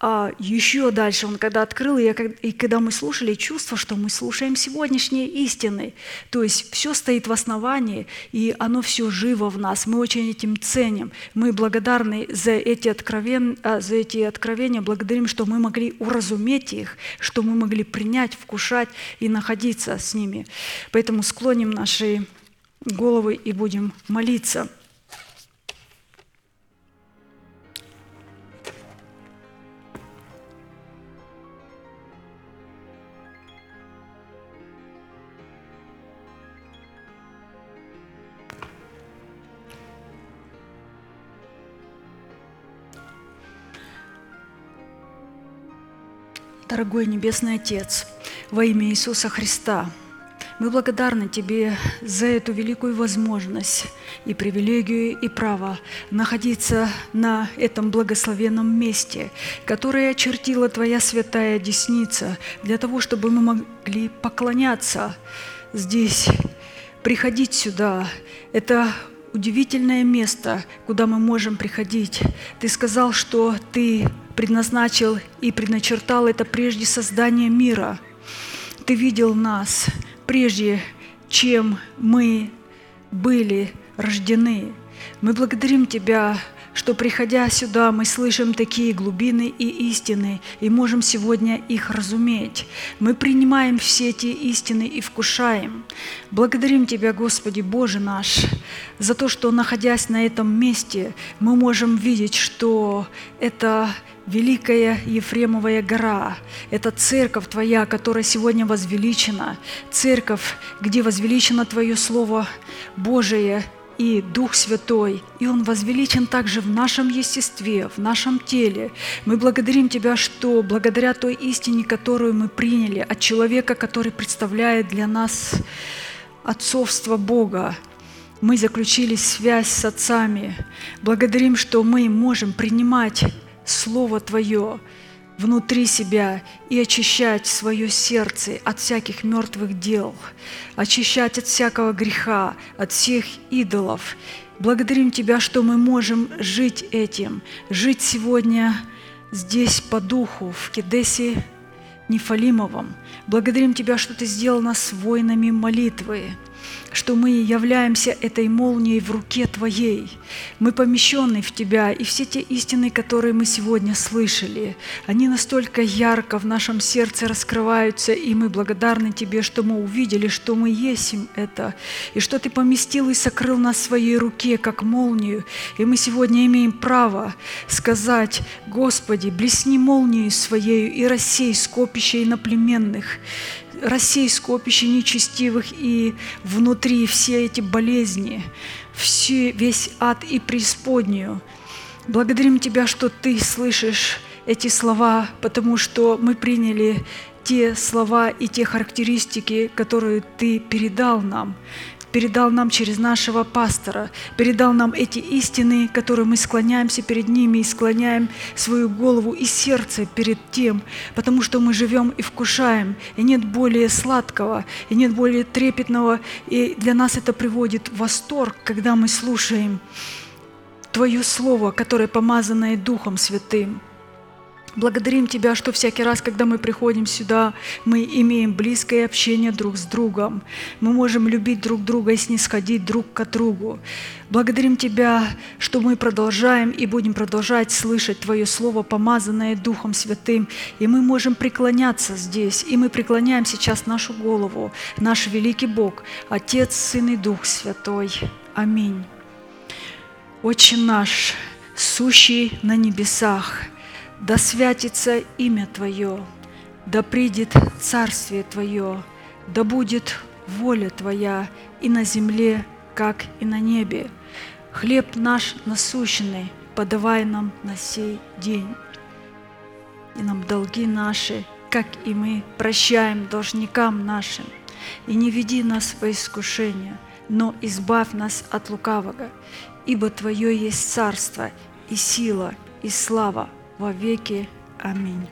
А еще дальше он когда открыл, и, я, и когда мы слушали, чувство, что мы слушаем сегодняшние истины. То есть все стоит в основании, и оно все живо в нас. Мы очень этим ценим. Мы благодарны за эти, откровен... а, за эти откровения, благодарим, что мы могли уразуметь их, что мы могли принять, вкушать и находиться с ними. Поэтому склоним наши головы и будем молиться. Дорогой Небесный Отец, во имя Иисуса Христа, мы благодарны Тебе за эту великую возможность и привилегию и право находиться на этом благословенном месте, которое очертила Твоя святая десница для того, чтобы мы могли поклоняться здесь, приходить сюда. Это удивительное место, куда мы можем приходить. Ты сказал, что Ты предназначил и предначертал это прежде создания мира. Ты видел нас прежде, чем мы были рождены. Мы благодарим Тебя, что, приходя сюда, мы слышим такие глубины и истины, и можем сегодня их разуметь. Мы принимаем все эти истины и вкушаем. Благодарим Тебя, Господи Боже наш, за то, что, находясь на этом месте, мы можем видеть, что это Великая Ефремовая гора – это церковь Твоя, которая сегодня возвеличена, церковь, где возвеличено Твое Слово Божие и Дух Святой, и Он возвеличен также в нашем естестве, в нашем теле. Мы благодарим Тебя, что благодаря той истине, которую мы приняли от человека, который представляет для нас отцовство Бога, мы заключили связь с отцами. Благодарим, что мы можем принимать Слово Твое внутри себя и очищать свое сердце от всяких мертвых дел, очищать от всякого греха, от всех идолов. Благодарим Тебя, что мы можем жить этим, жить сегодня здесь по духу, в Кедесе Нефалимовом. Благодарим Тебя, что Ты сделал нас воинами молитвы, что мы являемся этой молнией в руке Твоей. Мы помещены в Тебя, и все те истины, которые мы сегодня слышали, они настолько ярко в нашем сердце раскрываются, и мы благодарны Тебе, что мы увидели, что мы есть им это, и что Ты поместил и сокрыл нас в своей руке, как молнию. И мы сегодня имеем право сказать, Господи, блесни молнией своею и рассей скопище иноплеменных, рассей скопище нечестивых и внутри все эти болезни, все, весь ад и преисподнюю. Благодарим Тебя, что Ты слышишь эти слова, потому что мы приняли те слова и те характеристики, которые Ты передал нам передал нам через нашего пастора, передал нам эти истины, которые мы склоняемся перед ними и склоняем свою голову и сердце перед тем, потому что мы живем и вкушаем, и нет более сладкого, и нет более трепетного, и для нас это приводит в восторг, когда мы слушаем Твое Слово, которое помазанное Духом Святым. Благодарим Тебя, что всякий раз, когда мы приходим сюда, мы имеем близкое общение друг с другом. Мы можем любить друг друга и снисходить друг к другу. Благодарим Тебя, что мы продолжаем и будем продолжать слышать Твое Слово, помазанное Духом Святым, и мы можем преклоняться здесь, и мы преклоняем сейчас нашу голову, наш великий Бог, Отец, Сын и Дух Святой. Аминь. Отче наш, сущий на небесах, да святится имя Твое, да придет Царствие Твое, да будет воля Твоя и на земле, как и на небе. Хлеб наш насущный подавай нам на сей день. И нам долги наши, как и мы прощаем должникам нашим. И не веди нас во искушение, но избавь нас от лукавого, ибо Твое есть царство и сила и слава во веки. Аминь.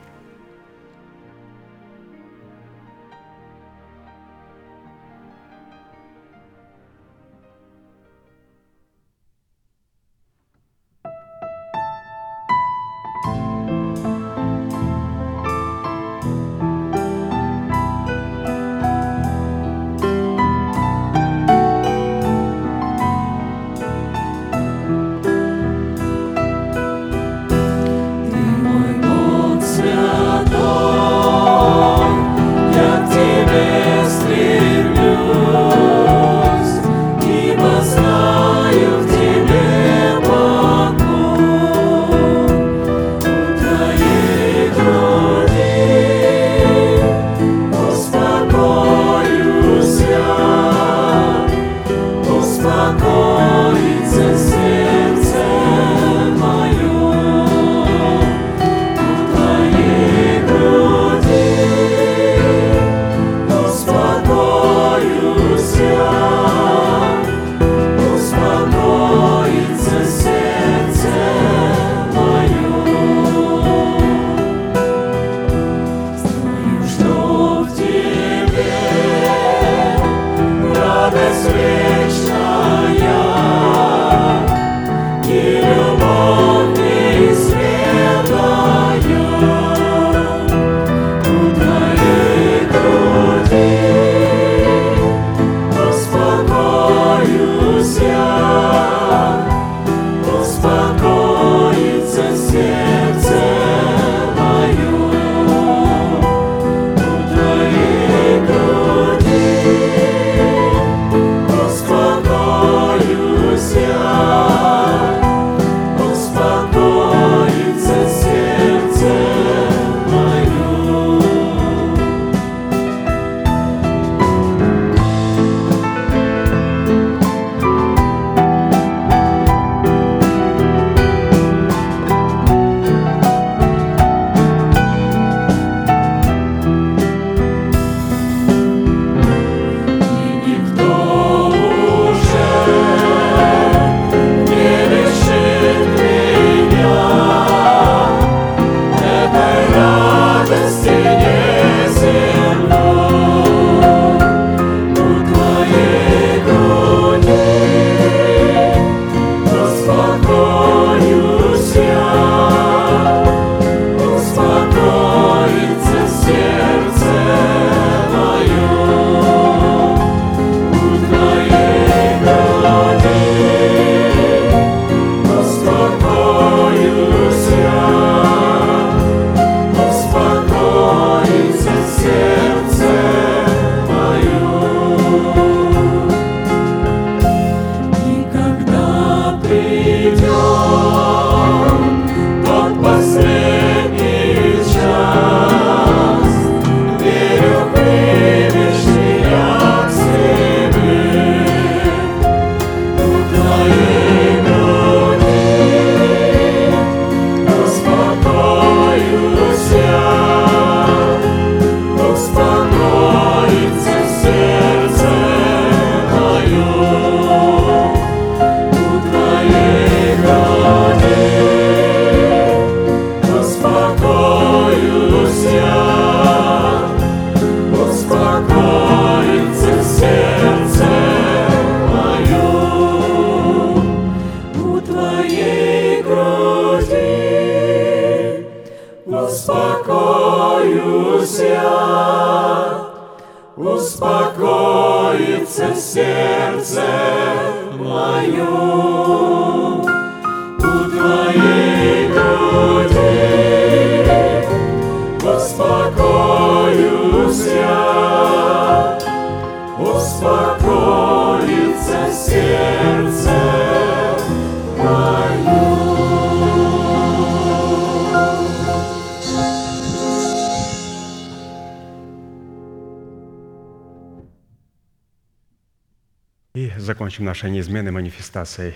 Нашей неизменной манифестацией.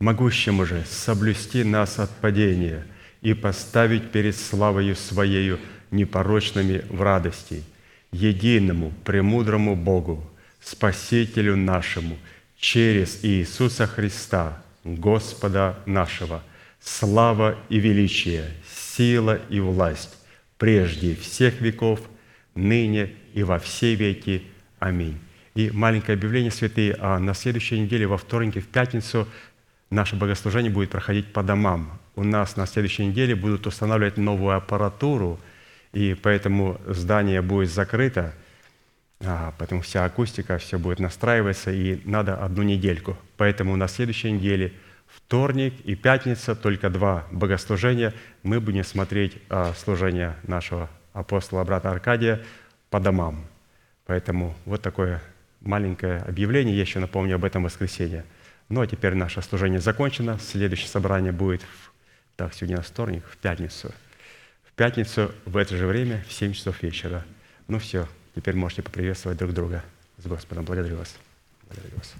«Могущему же соблюсти нас от падения и поставить перед славою Своею непорочными в радости, единому, премудрому Богу, Спасителю нашему, через Иисуса Христа, Господа нашего, слава и величие, сила и власть, прежде всех веков, ныне и во все веки. Аминь. И маленькое объявление, святые, а на следующей неделе, во вторник и в пятницу, наше богослужение будет проходить по домам. У нас на следующей неделе будут устанавливать новую аппаратуру, и поэтому здание будет закрыто, а, поэтому вся акустика, все будет настраиваться, и надо одну недельку. Поэтому на следующей неделе, вторник и пятница, только два богослужения, мы будем смотреть а, служение нашего апостола брата Аркадия по домам. Поэтому вот такое маленькое объявление. Я еще напомню об этом воскресенье. Ну а теперь наше служение закончено. Следующее собрание будет, в, так, сегодня вторник, в пятницу. В пятницу в это же время, в 7 часов вечера. Ну все, теперь можете поприветствовать друг друга с Господом. Благодарю вас. Благодарю вас.